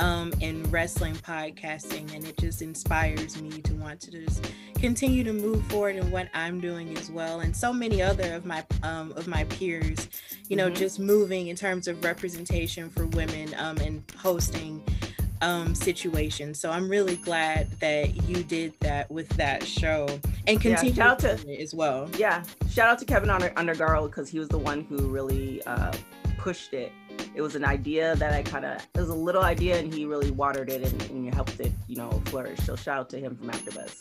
um, in wrestling podcasting, and it just inspires me to want to just continue to move forward in what I'm doing as well, and so many other of my um, of my peers, you know, mm-hmm. just moving in terms of representation for women um, and hosting um, situation. So I'm really glad that you did that with that show and continue yeah, shout out to, as well. Yeah, shout out to Keven Under- Undergaro because he was the one who really uh, pushed it. It was an idea that I kind of it was a little idea and he really watered it and, and helped it, you know, flourish. So shout out to him from AfterBuzz.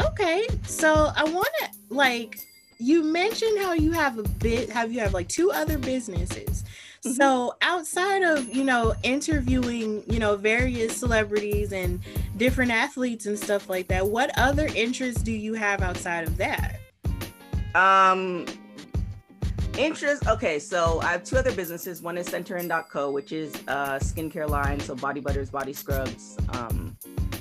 Okay, so I want to like you mentioned how you have a bit have you have like two other businesses Mm-hmm. So outside of, you know, interviewing, you know, various celebrities and different athletes and stuff like that, what other interests do you have outside of that? Um interest okay so i have two other businesses. One is centerin.co which is a skincare line so body butters body scrubs um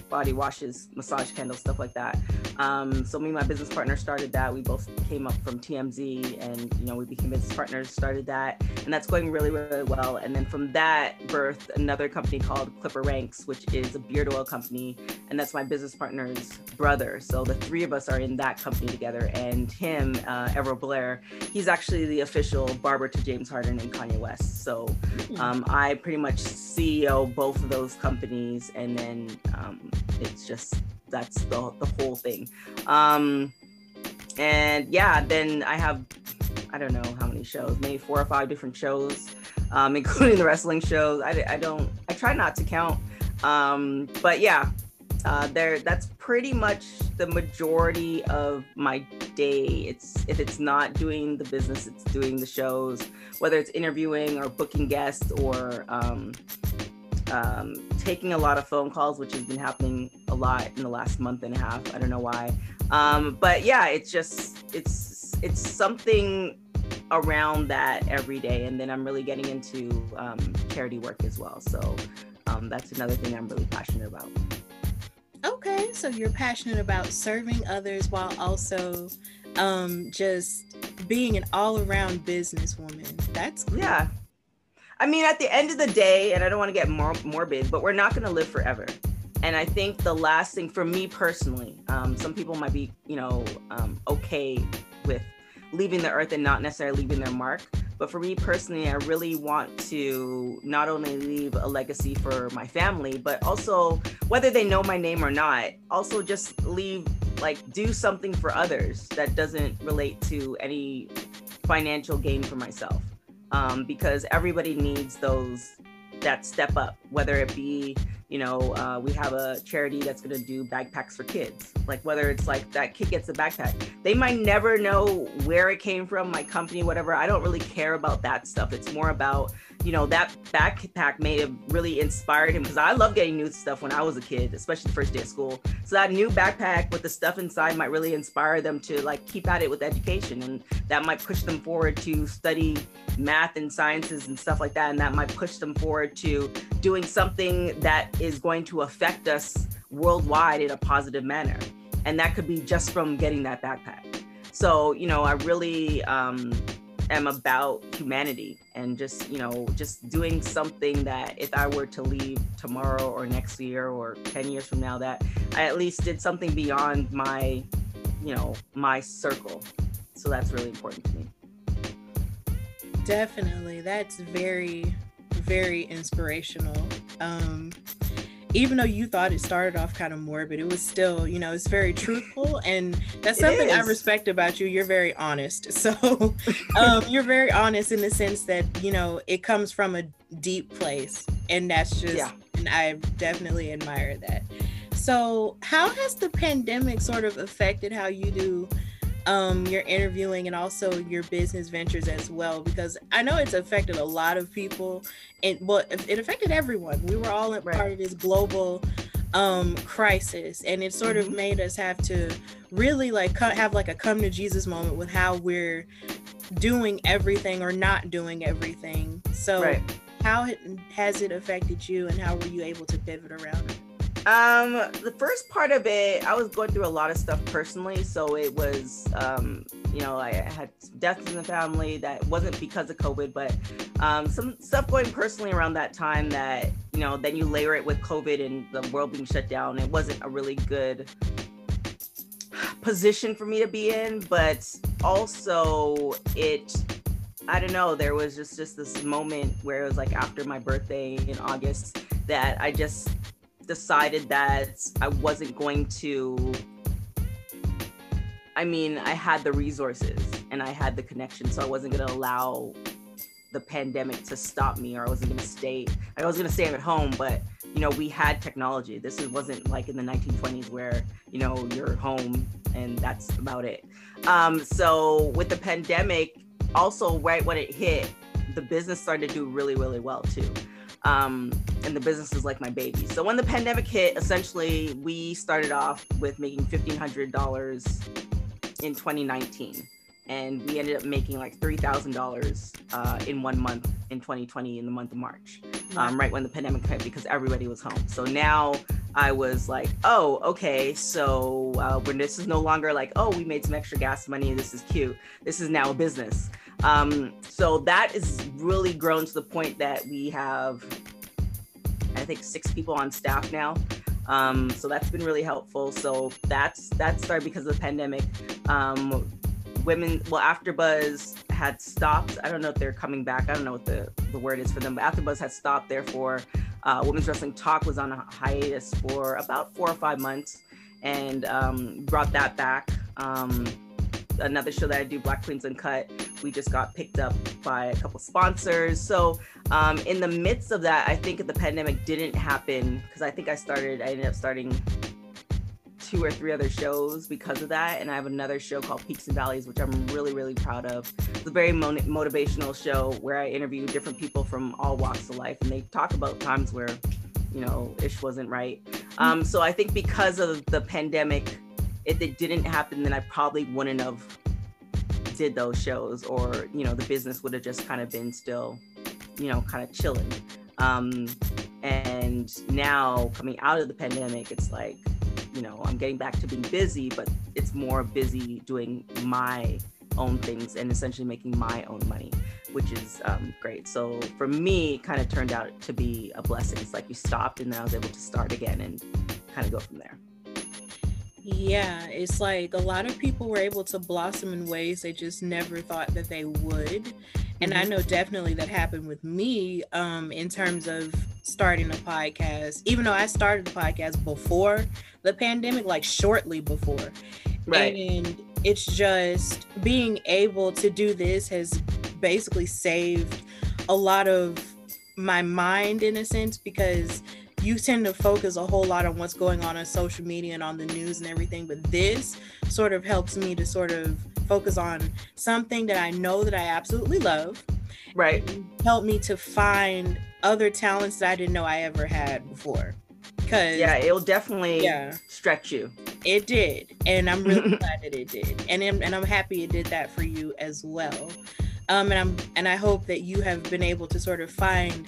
body washes, massage candles, stuff like that. Um, so me and my business partner started that. We both came up from TMZ and, you know, we became business partners, started that. And that's going really, really well. And then from that birthed another company called Clipper Ranks, which is a beard oil company. And that's my business partner's brother. So the three of us are in that company together. And him, uh, Errol Blair, he's actually the official barber to James Harden and Kanye West. So hmm. um, I pretty much CEO both of those companies. And then um, it's just that's the, the whole thing. Um and yeah then i have i don't know how many shows maybe four or five different shows um including the wrestling shows. I, I don't i try not to count. Um but yeah uh, there that's pretty much the majority of my day. It's if it's not doing the business it's doing the shows whether it's interviewing or booking guests or um, um, taking a lot of phone calls, which has been happening a lot in the last month and a half. I don't know why, um, but yeah, it's just it's it's something around that every day, and then I'm really getting into um, charity work as well. So um, that's another thing I'm really passionate about. Okay, so you're passionate about serving others while also um, just being an all-around businesswoman. That's cool. yeah I mean, at the end of the day, and I don't want to get mor- morbid, but we're not going to live forever. And I think the last thing for me personally, um, some people might be, you know, um, okay with leaving the earth and not necessarily leaving their mark. But for me personally, I really want to not only leave a legacy for my family, but also whether they know my name or not, also just leave, like, do something for others that doesn't relate to any financial gain for myself um, because everybody needs those that step up, whether it be you know, uh, we have a charity that's going to do backpacks for kids. Like whether it's like that kid gets a backpack, they might never know where it came from, my company, whatever. I don't really care about that stuff. It's more about, you know, that backpack may have really inspired him because I love getting new stuff when I was a kid, especially the first day of school. So that new backpack with the stuff inside might really inspire them to like keep at it with education, and that might push them forward to study math and sciences and stuff like that, and that might push them forward to doing something that is going to affect us worldwide in a positive manner. And that could be just from getting that backpack. So, you know, I really um, am about humanity and just, you know, just doing something that if I were to leave tomorrow or next year or 10 years from now, that I at least did something beyond my, you know, my circle. So that's really important to me. Definitely. That's very, very inspirational. Um, even though you thought it started off kind of morbid, it was still, you know, it's very truthful. And that's something I respect about you. You're very honest. So um, you're very honest in the sense that, you know, it comes from a deep place. And that's just, yeah. and I definitely admire that. So, how has the pandemic sort of affected how you do um, your interviewing and also your business ventures as well? Because I know it's affected a lot of people, and well, it affected everyone. We were all right. part of this global um, crisis, and it sort of mm-hmm. made us have to really like have like a come to Jesus moment with how we're doing everything or not doing everything. So, right. how has it affected you, and how were you able to pivot around it? Um, the first part of it, I was going through a lot of stuff personally. So it was, um, you know, I had deaths in the family that wasn't because of COVID, but um, some stuff going personally around that time that, you know, then you layer it with COVID and the world being shut down. It wasn't a really good position for me to be in, but also it I don't know, there was just just this moment where it was like after my birthday in August that I just decided that I wasn't going to. I mean, I had the resources and I had the connection, so I wasn't going to allow the pandemic to stop me, or I wasn't going to stay. I was going to stay at home, but you know, we had technology. This wasn't like in the 1920s where you know you're home and that's about it. Um, so with the pandemic, also right when it hit, the business started to do really, really well too um, and the business is like my baby. So when the pandemic hit, essentially we started off with making fifteen hundred dollars in 2019, and we ended up making like three thousand uh, dollars in one month in 2020 in the month of March, um, right when the pandemic hit because everybody was home. So now I was like, oh, okay, so uh, when this is no longer like, oh, we made some extra gas money, this is cute. This is now a business. Um, so that is really grown to the point that we have, I think, six people on staff now. Um, so that's been really helpful. So that's that started because of the pandemic. Um, women, well, AfterBuzz had stopped. I don't know if they're coming back. I don't know what the, the word is for them, but AfterBuzz had stopped. Therefore, uh, Women's Wrestling Talk was on a hiatus for about four or five months, and um, brought that back. Um, another show that I do, Black Queens Uncut, we just got picked up by a couple sponsors. So um, in the midst of that, I think the pandemic didn't happen because I think I started, I ended up starting two or three other shows because of that. And I have another show called Peaks and Valleys, which I'm really, really proud of. It's a very mo- motivational show where I interview different people from all walks of life and they talk about times where, you know, ish wasn't right. Um, so I think because of the pandemic, if it didn't happen, then I probably wouldn't have did those shows, or you know, the business would have just kind of been still, you know, kind of chilling. Um, and now coming out of the pandemic, it's like, you know, I'm getting back to being busy, but it's more busy doing my own things and essentially making my own money, which is um, great. So for me, kind of turned out to be a blessing. It's like you stopped and then I was able to start again and kind of go from there. Yeah, it's like a lot of people were able to blossom in ways they just never thought that they would. And mm-hmm. I know definitely that happened with me um, in terms of starting a podcast, even though I started the podcast before the pandemic, like shortly before. Right. And it's just being able to do this has basically saved a lot of my mind in a sense because you tend to focus a whole lot on what's going on on social media and on the news and everything but this sort of helps me to sort of focus on something that i know that i absolutely love. Right. Help me to find other talents that i didn't know i ever had before. Because yeah it'll definitely yeah, stretch you. It did and i'm really glad that it did. And, and i'm happy it did that for you as well. Um, and i'm and i hope that you have been able to sort of find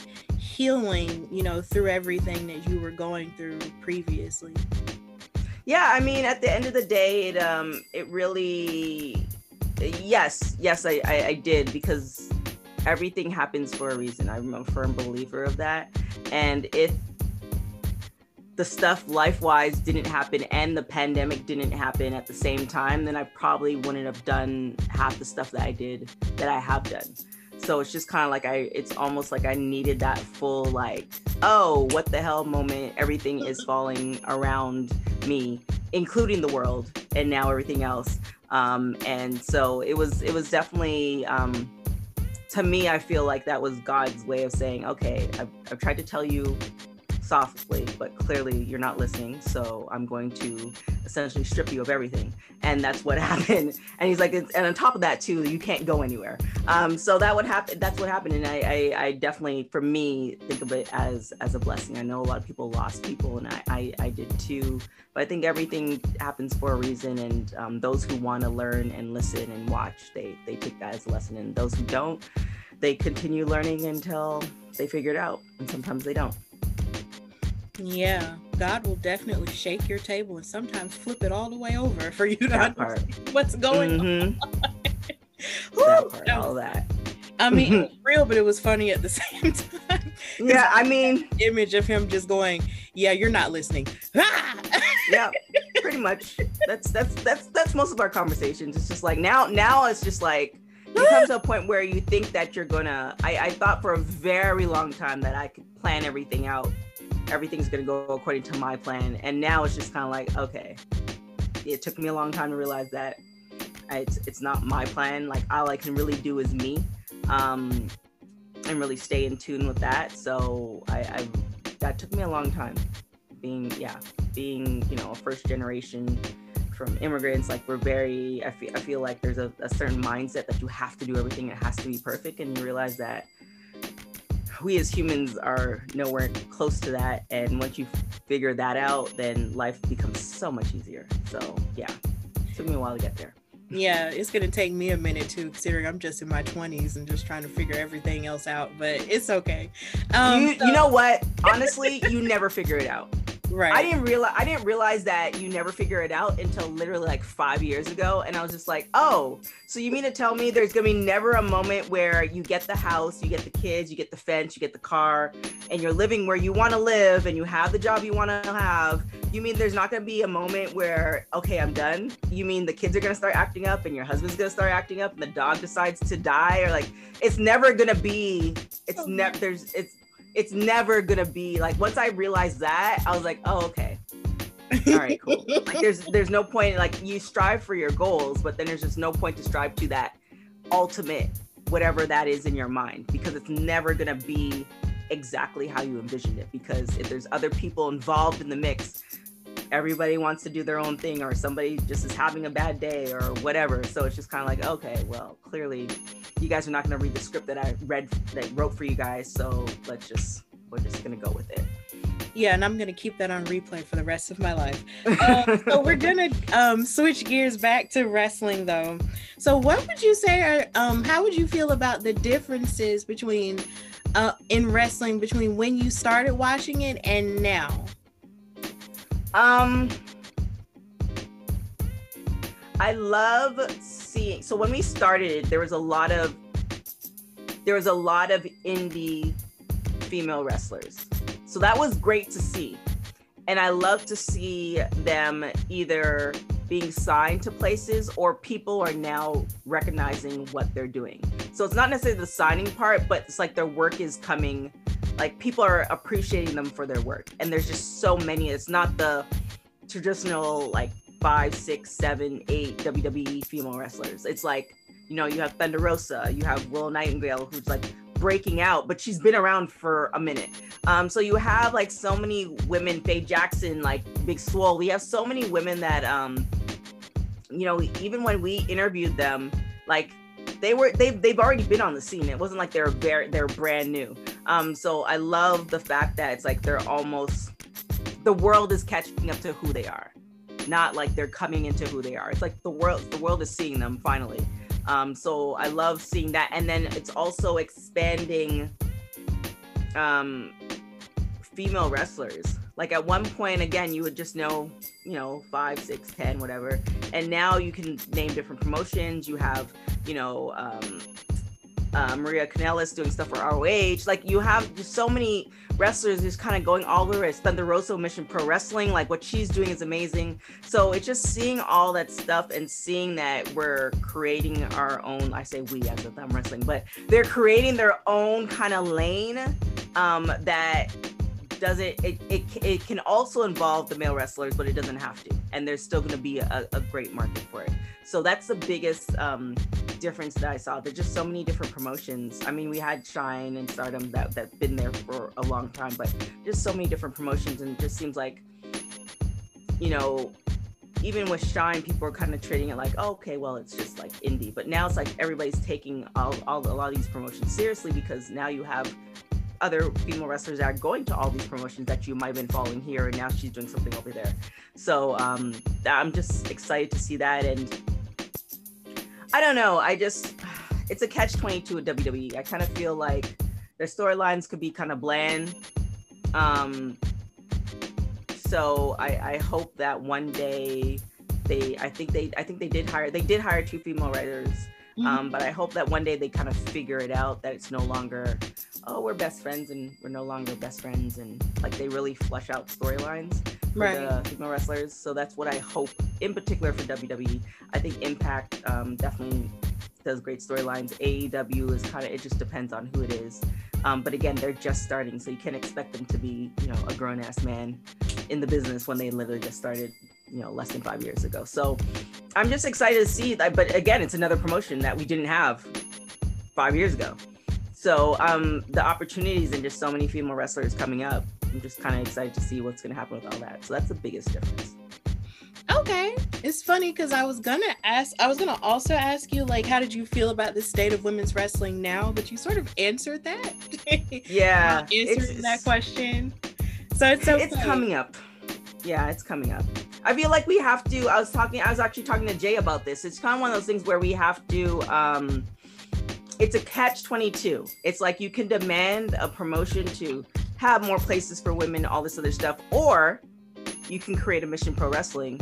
healing, you know, through everything that you were going through previously. Yeah, I mean, at the end of the day, it um, it really, yes, yes, I, I, I did because everything happens for a reason. I'm a firm believer of that, and if the stuff life wise didn't happen and the pandemic didn't happen at the same time, then I probably wouldn't have done half the stuff that I did that I have done so it's just kind of like i it's almost like i needed that full like oh what the hell moment everything is falling around me including the world and now everything else. Um and so it was it was definitely um to me i feel like that was god's way of saying okay i've, I've tried to tell you softly, but clearly you're not listening. So I'm going to essentially strip you of everything. And that's what happened. And he's like, and on top of that too, you can't go anywhere. Um, so that would happen. That's what happened. And I, I, I, definitely, for me, think of it as as a blessing. I know a lot of people lost people, and I, I, I did too. But I think everything happens for a reason. And um, those who want to learn and listen and watch, they they take that as a lesson. And those who don't, they continue learning until they figure it out. And sometimes they don't. Yeah, God will definitely shake your table and sometimes flip it all the way over for you to that understand part. what's going mm-hmm. on. that part, all that. I mean, it was real, but it was funny at the same time. Yeah, I mean, image of him just going, "Yeah, you're not listening." yeah, pretty much. That's that's that's that's most of our conversations. It's just like now, now it's just like it comes to a point where you think that you're gonna. I, I thought for a very long time that I could plan everything out everything's going to go according to my plan. And now it's just kind of like, okay, it took me a long time to realize that it's, it's not my plan. Like all I can really do is me um, and really stay in tune with that. So I, I, that took me a long time being, yeah, being, you know, a first generation from immigrants. Like we're very, I feel, I feel like there's a, a certain mindset that you have to do everything. It has to be perfect. And you realize that we as humans are nowhere close to that. And once you figure that out, then life becomes so much easier. So yeah, it took me a while to get there. Yeah, it's gonna take me a minute too, considering I'm just in my 20s and just trying to figure everything else out. But it's okay. Um, you, so- you know what? Honestly, you never figure it out. Right. I didn't realize I didn't realize that you never figure it out until literally like five years ago. And I was just like, oh, so you mean to tell me there's gonna be never a moment where you get the house, you get the kids, you get the fence, you get the car, and you're living where you want to live and you have the job you want to have. You mean there's not gonna be a moment where, okay, I'm done? You mean the kids are gonna start acting up and your husband's gonna start acting up and the dog decides to die? Or like it's never gonna be, it's oh, never there's it's it's never gonna be like once I realized that, I was like, oh, okay. All right, cool. like there's there's no point like you strive for your goals, but then there's just no point to strive to that ultimate whatever that is in your mind because it's never gonna be exactly how you envisioned it because if there's other people involved in the mix everybody wants to do their own thing or somebody just is having a bad day or whatever. So it's just kind of like okay well clearly you guys are not going to read the script that i read that wrote for you guys so let's just we're just going to go with it. Yeah and i'm going to keep that on replay for the rest of my life. Uh, so we're going to um, switch gears back to wrestling though. So what would you say are um, how would you feel about the differences between uh, in wrestling between when you started watching it and now um, I love seeing. So when we started, there was a lot of there was a lot of indie female wrestlers. So that was great to see. And I love to see them either being signed to places or people are now recognizing what they're doing. So it's not necessarily the signing part, but it's like their work is coming like people are appreciating them for their work. And there's just so many it's not the traditional like five six seven eight wwe female wrestlers. It's like you know you have thunder rosa you have Willow Nightingale who's like breaking out but she's been around for a minute. Um so you have like so many women faye jackson like big swole. We have so many women that um you know even when we interviewed them like they were they've, they've already been on the scene. It wasn't like they're very they're brand new um so i love the fact that it's like they're almost the world is catching up to who they are. Not like they're coming into who they are. It's like the world the world is seeing them finally. Um so i love seeing that. And then it's also expanding um female wrestlers. Like at one point again you would just know you know five six ten whatever. And now you can name different promotions. You have you know um, uh, Maria Kanellis doing stuff for ROH. Like you have so many wrestlers who's kind of going all over. It's Thunder Rosa Mission Pro Wrestling. Like what she's doing is amazing. So it's just seeing all that stuff and seeing that we're creating our own. I say we as if I'm wrestling, but they're creating their own kind of lane um, that doesn't it, it it can also involve the male wrestlers but it doesn't have to and there's still going to be a, a great market for it so that's the biggest um, difference that i saw. There's just so many different promotions. I mean we had shine and stardom that that been there for a long time but just so many different promotions and it just seems like you know even with shine people are kind of treating it like oh, okay well it's just like indie. But now it's like everybody's taking all, all a lot of these promotions seriously because now you have other female wrestlers that are going to all these promotions that you might have been following here, and now she's doing something over there. So um, I'm just excited to see that, and I don't know. I just it's a catch 22 at WWE. I kind of feel like their storylines could be kind of bland. Um, so I, I hope that one day they I think they I think they did hire they did hire two female writers Mm-hmm. Um, but I hope that one day they kind of figure it out that it's no longer, oh, we're best friends and we're no longer best friends. And like they really flesh out storylines for right. the female wrestlers. So that's what I hope, in particular for WWE. I think Impact um, definitely does great storylines. AEW is kind of, it just depends on who it is. Um, but again, they're just starting, so you can't expect them to be, you know, a grown ass man in the business when they literally just started you know less than five years ago. So i'm just excited to see that but again it's another promotion that we didn't have five years ago. So um the opportunities and just so many female wrestlers coming up i'm just kind of excited to see what's going to happen with all that. So that's the biggest difference. Okay. It's funny because i was gonna ask i was gonna also ask you like how did you feel about the state of women's wrestling now? But you sort of answered that. Yeah answering that question. So it's okay. it's coming up. Yeah it's coming up I feel like we have to. I was talking. I was actually talking to Jay about this. It's kind of one of those things where we have to. um It's a catch twenty two. It's like you can demand a promotion to have more places for women, all this other stuff, or you can create a Mission Pro Wrestling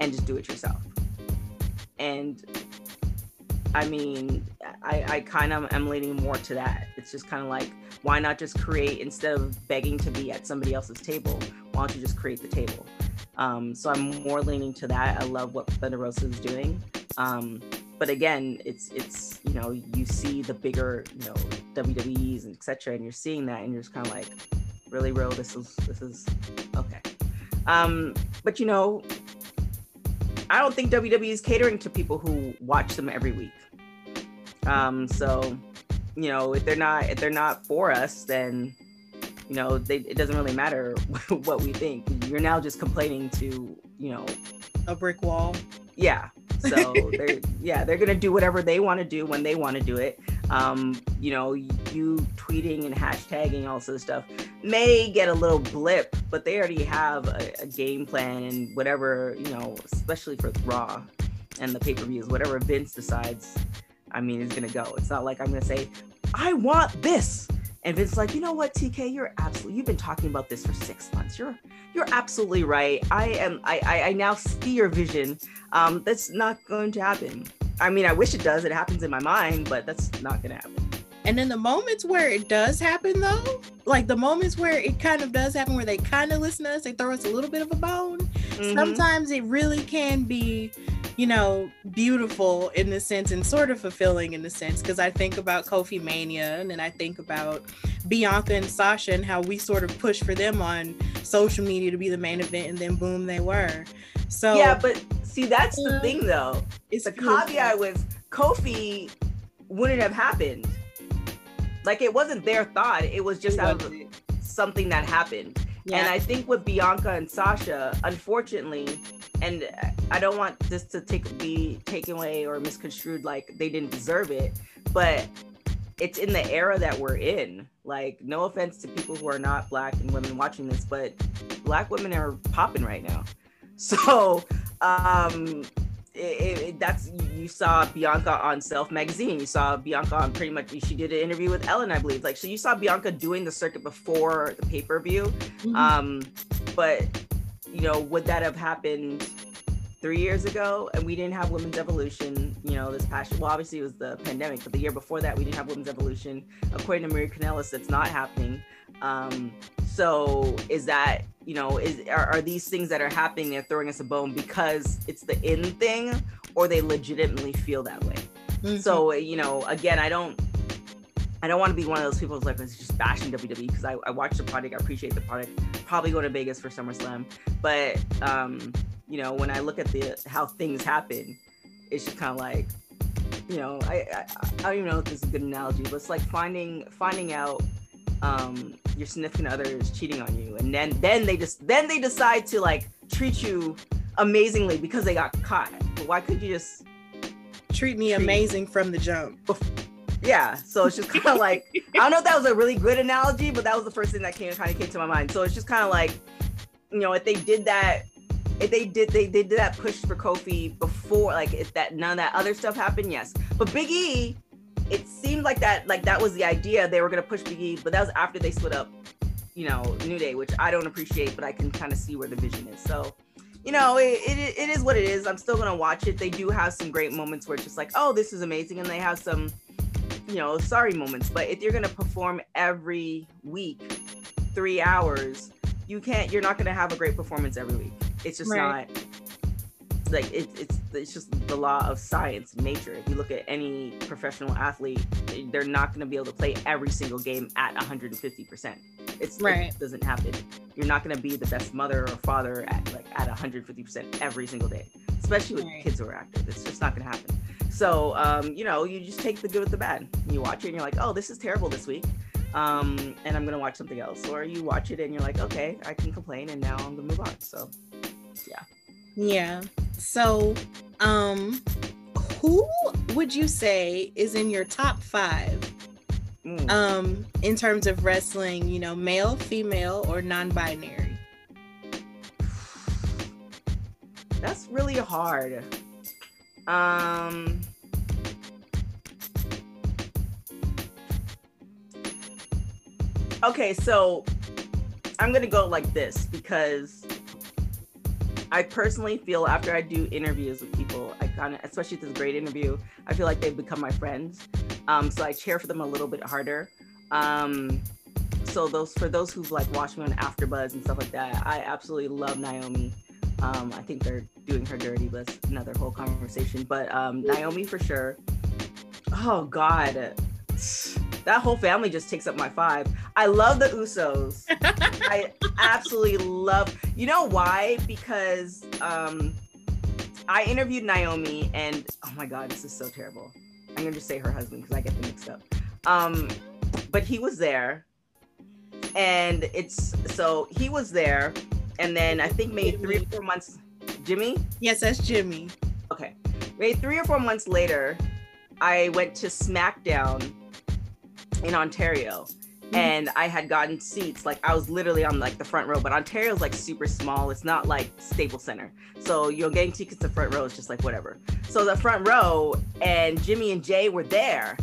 and just do it yourself. And I mean, I, I kind of am leaning more to that. It's just kind of like, why not just create instead of begging to be at somebody else's table? Why don't you just create the table? Um, so I'm more leaning to that. I love what Thunder Rosa is doing. Um, but again, it's it's you know you see the bigger you know WWEs and etc. And you're seeing that, and you're just kind of like, really, real. This is this is okay. Um, but you know, I don't think WWE is catering to people who watch them every week. Um, so you know, if they're not if they're not for us, then you know, they, it doesn't really matter what we think. You're now just complaining to, you know, a brick wall. Yeah. So they're yeah, they're gonna do whatever they want to do when they want to do it. Um, you know, you tweeting and hashtagging all this stuff may get a little blip, but they already have a, a game plan and whatever, you know, especially for Raw and the pay-per-views, whatever Vince decides, I mean, is gonna go. It's not like I'm gonna say, I want this and Vince's like, you know what, TK, you're absolutely you've been talking about this for six months. You're you're absolutely right. I am I I, I now see your vision. Um, that's not going to happen. I mean, I wish it does. It happens in my mind, but that's not gonna happen. And in the moments where it does happen though, like the moments where it kind of does happen where they kind of listen to us, they throw us a little bit of a bone. Mm-hmm. Sometimes it really can be you know, beautiful in the sense and sort of fulfilling in the sense because I think about Kofi Mania and then I think about Bianca and Sasha and how we sort of push for them on social media to be the main event and then boom they were. So Yeah, but see that's the thing though. It's the beautiful. caveat was Kofi wouldn't have happened. Like it wasn't their thought, it was just out of something that happened. Yeah. And I think with Bianca and Sasha, unfortunately, and I don't want this to take be taken away or misconstrued like they didn't deserve it, but it's in the era that we're in. Like, no offense to people who are not black and women watching this, but black women are popping right now. So, um, it, it, that's you saw Bianca on Self Magazine. You saw Bianca on pretty much. She did an interview with Ellen, I believe. Like, so you saw Bianca doing the circuit before the pay per view. Mm-hmm. Um, but you know, would that have happened three years ago and we didn't have women's evolution you know this past well obviously it was the pandemic but the year before that we didn't have women's evolution according to maria kanellis that's not happening um so is that you know is are, are these things that are happening they're throwing us a bone because it's the in thing or they legitimately feel that way mm-hmm. so you know again i don't I don't want to be one of those people who's like it's just bashing WWE because I, I watched the product, I appreciate the product. Probably go to Vegas for SummerSlam, but um, you know when I look at the how things happen, it's just kind of like, you know, I, I I don't even know if this is a good analogy, but it's like finding finding out um, your significant other is cheating on you, and then then they just then they decide to like treat you amazingly because they got caught. But why could you just treat me treat amazing from the jump? Yeah, so it's just kind of like I don't know if that was a really good analogy, but that was the first thing that came kind of came to my mind. So it's just kind of like, you know, if they did that, if they did they, they did that push for Kofi before, like if that none of that other stuff happened, yes. But Big E, it seemed like that like that was the idea they were gonna push Big E, but that was after they split up, you know, New Day, which I don't appreciate, but I can kind of see where the vision is. So you know, it, it, it is what it is. I'm still gonna watch it. They do have some great moments where it's just like, oh, this is amazing, and they have some you know, sorry moments. But if you're gonna perform every week, three hours, you can't. You're not gonna have a great performance every week. It's just right. not like it, it's it's just the law of science nature. If you look at any professional athlete they're not going to be able to play every single game at 150% it's right. it doesn't happen. You're not going to be the best mother or father at like at 150% every single day especially with right. kids who are active. It's just not going to happen. So um, you know you just take the good with the bad. You watch it and you're like oh this is terrible this week um, and i'm going to watch something else. Or you watch it and you're like okay i can complain and now i'm going to move on. So yeah. Yeah so, um, who would you say is in your top five mm. um, in terms of wrestling, you know, male, female, or non binary? That's really hard. Um, okay, so I'm going to go like this because I personally feel after I do interviews with people, I kind of, especially this great interview, I feel like they've become my friends. Um, so I cheer for them a little bit harder. Um, so those for those who've like watched me on AfterBuzz and stuff like that, I absolutely love Naomi. Um, I think they're doing her dirty, but that's another whole conversation. But um, Naomi for sure. Oh God that whole family just takes up my five. I love the Usos. I absolutely love. You know why? Because um, I interviewed Naomi, and oh my god, this is so terrible. I'm gonna just say her husband because I get them mixed up. Um, but he was there, and it's so he was there, and then I think maybe three or four months. Jimmy? Yes, that's Jimmy. Okay, maybe three or four months later, I went to SmackDown in Ontario. And I had gotten seats, like I was literally on like the front row, but Ontario's like super small. It's not like Staples Center. So you're getting tickets to the front row is just like whatever. So the front row and Jimmy and Jay were there.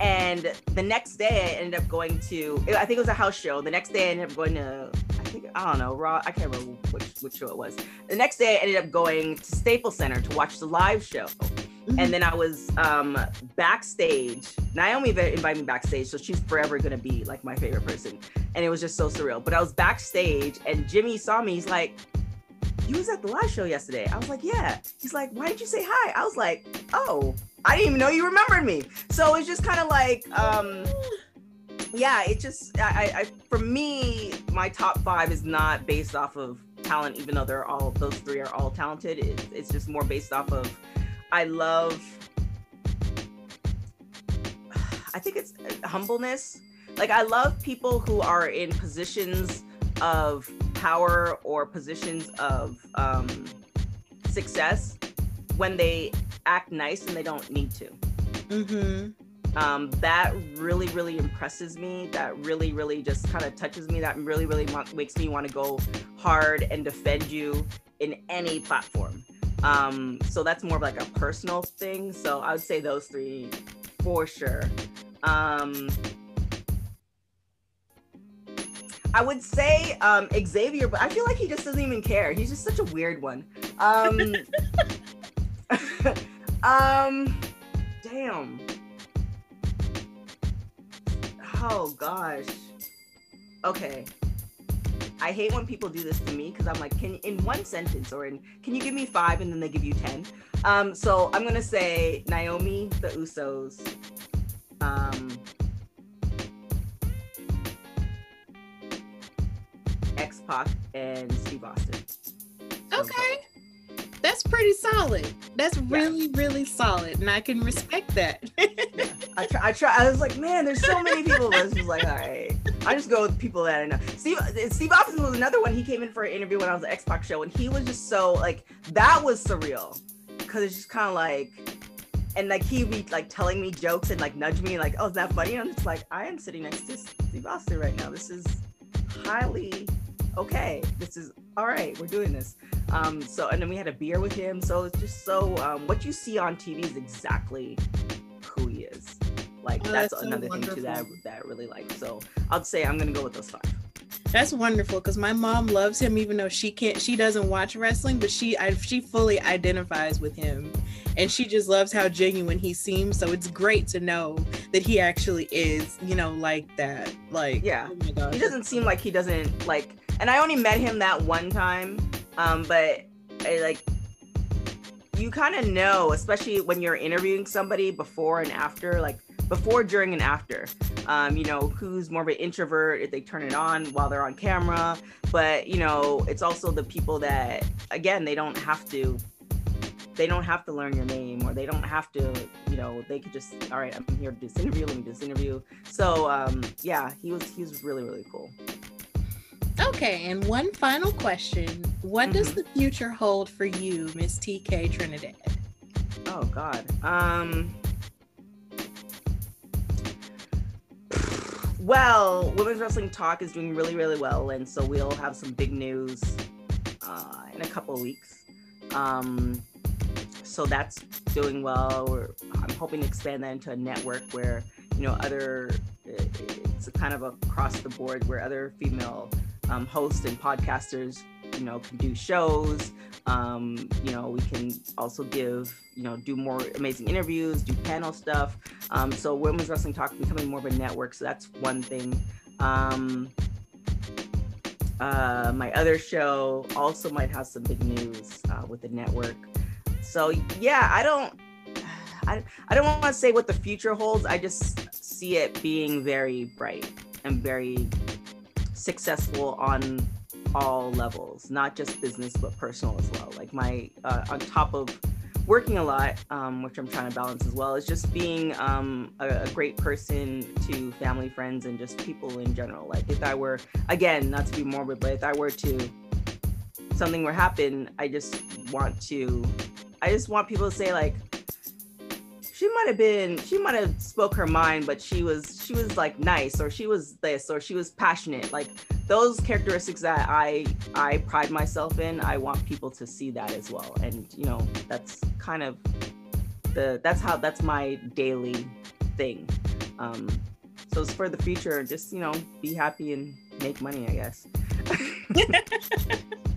And the next day I ended up going to I think it was a house show. The next day I ended up going to I think I don't know, Raw, I can't remember which which show it was. The next day I ended up going to Staples Center to watch the live show. And then I was um, backstage. Naomi invited me backstage, so she's forever gonna be like my favorite person. And it was just so surreal. But I was backstage, and Jimmy saw me. He's like, "You was at the live show yesterday." I was like, "Yeah." He's like, "Why did you say hi?" I was like, "Oh, I didn't even know you remembered me." So it's just kind of like. Um, yeah, it just I, I for me, my top five is not based off of talent, even though they're all those three are all talented. It, it's just more based off of I love I think it's humbleness. Like I love people who are in positions of power or positions of um, success when they act nice and they don't need to. Mm-hmm. Um, that really, really impresses me. That really, really just kind of touches me. That really, really makes me want to go hard and defend you in any platform. Um, so that's more of like a personal thing. So I would say those three for sure. Um, I would say um, Xavier, but I feel like he just doesn't even care. He's just such a weird one. Um, um, damn. Oh gosh. Okay. I hate when people do this to me because I'm like, can in one sentence or in can you give me five and then they give you ten? Um, so I'm gonna say Naomi, the Usos, um, X Pac, and Steve Austin. So okay. That's pretty solid. That's yeah. really, really solid, and I can respect that. yeah. I try. I try. I was like, man, there's so many people. I was like, all right. I just go with people that I know. Steve Steve Austin was another one. He came in for an interview when I was at X Pac show, and he was just so like that was surreal because it's just kind of like and like he'd be like telling me jokes and like nudge me like, oh, is that funny? And just like, I am sitting next to Steve Austin right now. This is highly okay. This is all right. We're doing this. Um, so and then we had a beer with him. So it's just so um, what you see on TV is exactly. Like oh, that's, that's so another wonderful. thing too that I, that I really like. So I'd say I'm gonna go with those five. That's wonderful because my mom loves him even though she can't she doesn't watch wrestling, but she I, she fully identifies with him and she just loves how genuine he seems. So it's great to know that he actually is, you know, like that. Like yeah, oh he doesn't seem like he doesn't like. And I only met him that one time, um, but I, like you kind of know, especially when you're interviewing somebody before and after, like before, during, and after. Um, you know, who's more of an introvert if they turn it on while they're on camera. But, you know, it's also the people that, again, they don't have to they don't have to learn your name or they don't have to you know they could just all right i'm here to do this interview let me do this interview so um yeah he was he was really really cool okay and one final question what mm-hmm. does the future hold for you miss tk trinidad oh god um well women's wrestling talk is doing really really well and so we'll have some big news uh, in a couple of weeks um, so that's doing well. We're, I'm hoping to expand that into a network where you know other it's kind of across the board where other female um, hosts and podcasters you know can do shows. Um, you know we can also give you know do more amazing interviews, do panel stuff. Um, so Women's Wrestling Talk becoming more of a network. So that's one thing. Um, uh, my other show also might have some big news uh, with the network. So yeah, I don't I, I don't want to say what the future holds. I just see it being very bright and very successful on all levels, not just business but personal as well. Like my uh, on top of working a lot, um, which I'm trying to balance as well, is just being um, a, a, great person to family, friends, and just people in general. Like if I were, again, not to be morbid, but if I were to something were happen, I just want to I just want people to say like she might have been she might have spoke her mind but she was she was like nice or she was this or she was passionate. Like those characteristics that i i pride myself in i want people to see that as well. And you know that's kind of the that's how that's my daily thing. Um so it's for the future just you know be happy and make money i guess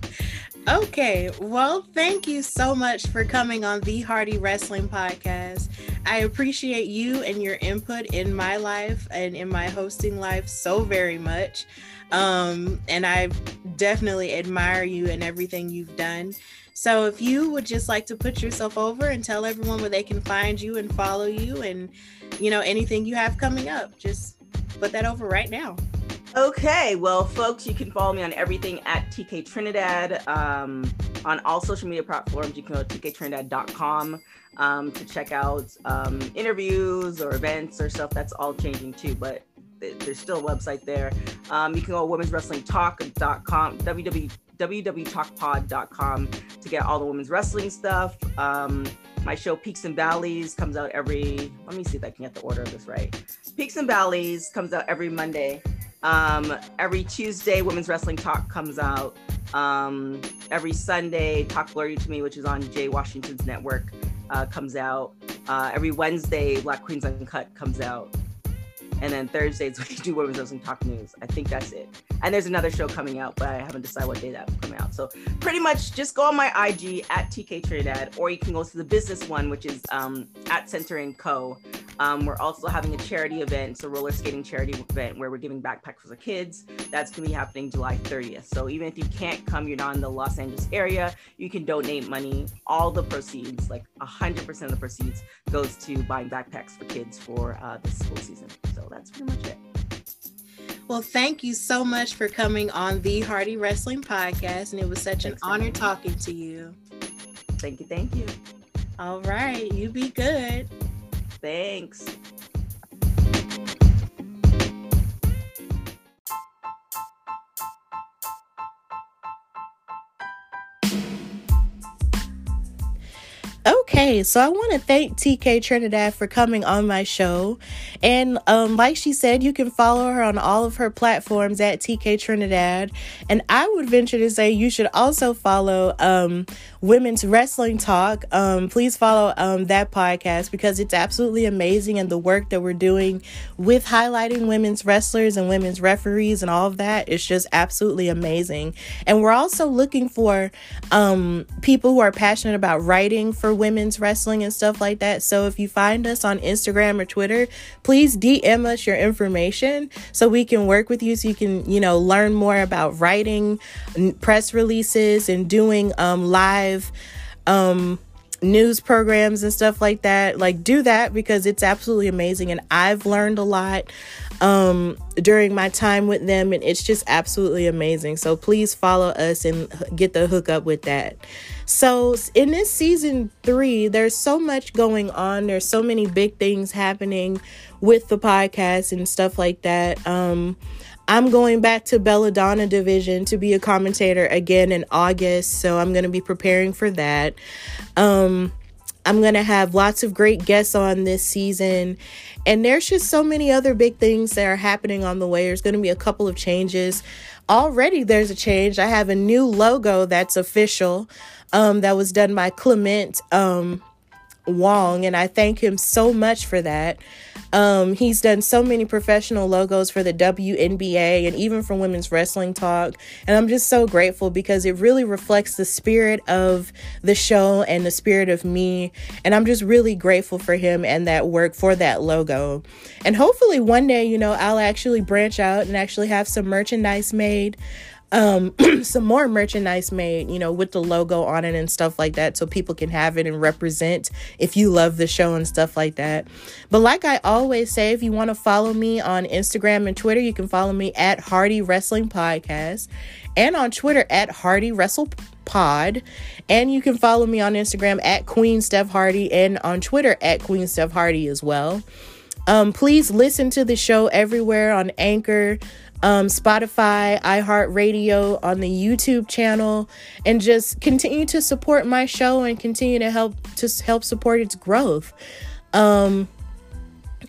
Okay, well, thank you so much for coming on the Hardy Wrestling Podcast. I appreciate you and your input in my life and in my hosting life so very much. Um, and I definitely admire you and everything you've done. So, if you would just like to put yourself over and tell everyone where they can find you and follow you and, you know, anything you have coming up, just put that over right now. Okay, well, folks, you can follow me on everything at TK Trinidad. Um, on all social media platforms, you can go to tktrinidad.com um, to check out um, interviews or events or stuff. That's all changing too, but there's still a website there. Um, you can go to womenswrestlingtalk.com, www.talkpod.com to get all the women's wrestling stuff. Um, my show Peaks and Valleys comes out every, let me see if I can get the order of this right. Peaks and Valleys comes out every Monday. Um, every Tuesday, Women's Wrestling Talk comes out. Um, every Sunday, Talk Blurry to Me, which is on Jay Washington's network, uh, comes out. Uh, every Wednesday, Black Queens Uncut comes out. And then Thursdays, we do Women's and Talk News. I think that's it. And there's another show coming out, but I haven't decided what day that will come out. So pretty much just go on my IG at TK Trinidad, or you can go to the business one, which is um, at Center and Co. Um, we're also having a charity event, it's a roller skating charity event where we're giving backpacks for the kids. That's going to be happening July 30th. So even if you can't come, you're not in the Los Angeles area, you can donate money. All the proceeds, like 100% of the proceeds, goes to buying backpacks for kids for uh, this school season. So that's pretty much it. Well, thank you so much for coming on the Hardy Wrestling Podcast. And it was such Thanks an honor talking to you. Thank you. Thank you. All right. You be good. Thanks. Okay, so I want to thank TK Trinidad for coming on my show. And um, like she said, you can follow her on all of her platforms at TK Trinidad. And I would venture to say you should also follow um, Women's Wrestling Talk. Um, please follow um, that podcast because it's absolutely amazing. And the work that we're doing with highlighting women's wrestlers and women's referees and all of that is just absolutely amazing. And we're also looking for um, people who are passionate about writing for women's wrestling and stuff like that. So if you find us on Instagram or Twitter, please DM us your information so we can work with you so you can, you know, learn more about writing press releases and doing um, live um, news programs and stuff like that. Like, do that because it's absolutely amazing. And I've learned a lot um, during my time with them, and it's just absolutely amazing. So, please follow us and get the hook up with that. So, in this season three, there's so much going on. There's so many big things happening with the podcast and stuff like that. Um, I'm going back to Belladonna Division to be a commentator again in August. So, I'm going to be preparing for that. Um, I'm going to have lots of great guests on this season. And there's just so many other big things that are happening on the way. There's going to be a couple of changes. Already, there's a change. I have a new logo that's official um, that was done by Clement um, Wong, and I thank him so much for that. Um, he's done so many professional logos for the WNBA and even for Women's Wrestling Talk. And I'm just so grateful because it really reflects the spirit of the show and the spirit of me. And I'm just really grateful for him and that work for that logo. And hopefully one day, you know, I'll actually branch out and actually have some merchandise made um, some more merchandise made, you know, with the logo on it and stuff like that, so people can have it and represent if you love the show and stuff like that. But like I always say, if you want to follow me on Instagram and Twitter, you can follow me at Hardy Wrestling Podcast and on Twitter at Hardy Wrestle Pod. And you can follow me on Instagram at Queen Steph Hardy and on Twitter at Queen Steph Hardy as well. Um, please listen to the show everywhere on Anchor, um, Spotify, iHeartRadio, on the YouTube channel, and just continue to support my show and continue to help to help support its growth. Um,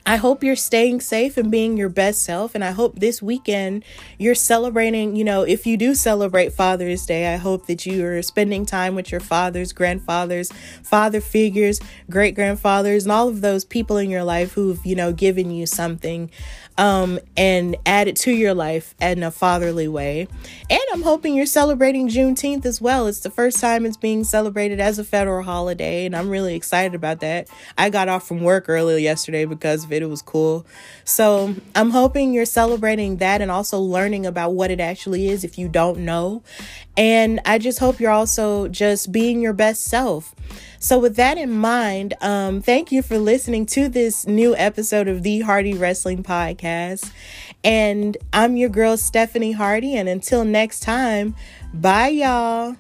I hope you're staying safe and being your best self. And I hope this weekend you're celebrating, you know, if you do celebrate Father's Day, I hope that you are spending time with your fathers, grandfathers, father figures, great grandfathers, and all of those people in your life who've, you know, given you something um, and add it to your life in a fatherly way. And I'm hoping you're celebrating Juneteenth as well. It's the first time it's being celebrated as a federal holiday, and I'm really excited about that. I got off from work earlier yesterday because of it. It was cool. So I'm hoping you're celebrating that and also learning about what it actually is if you don't know. And I just hope you're also just being your best self. So, with that in mind, um, thank you for listening to this new episode of the Hardy Wrestling Podcast. And I'm your girl, Stephanie Hardy. And until next time, bye, y'all.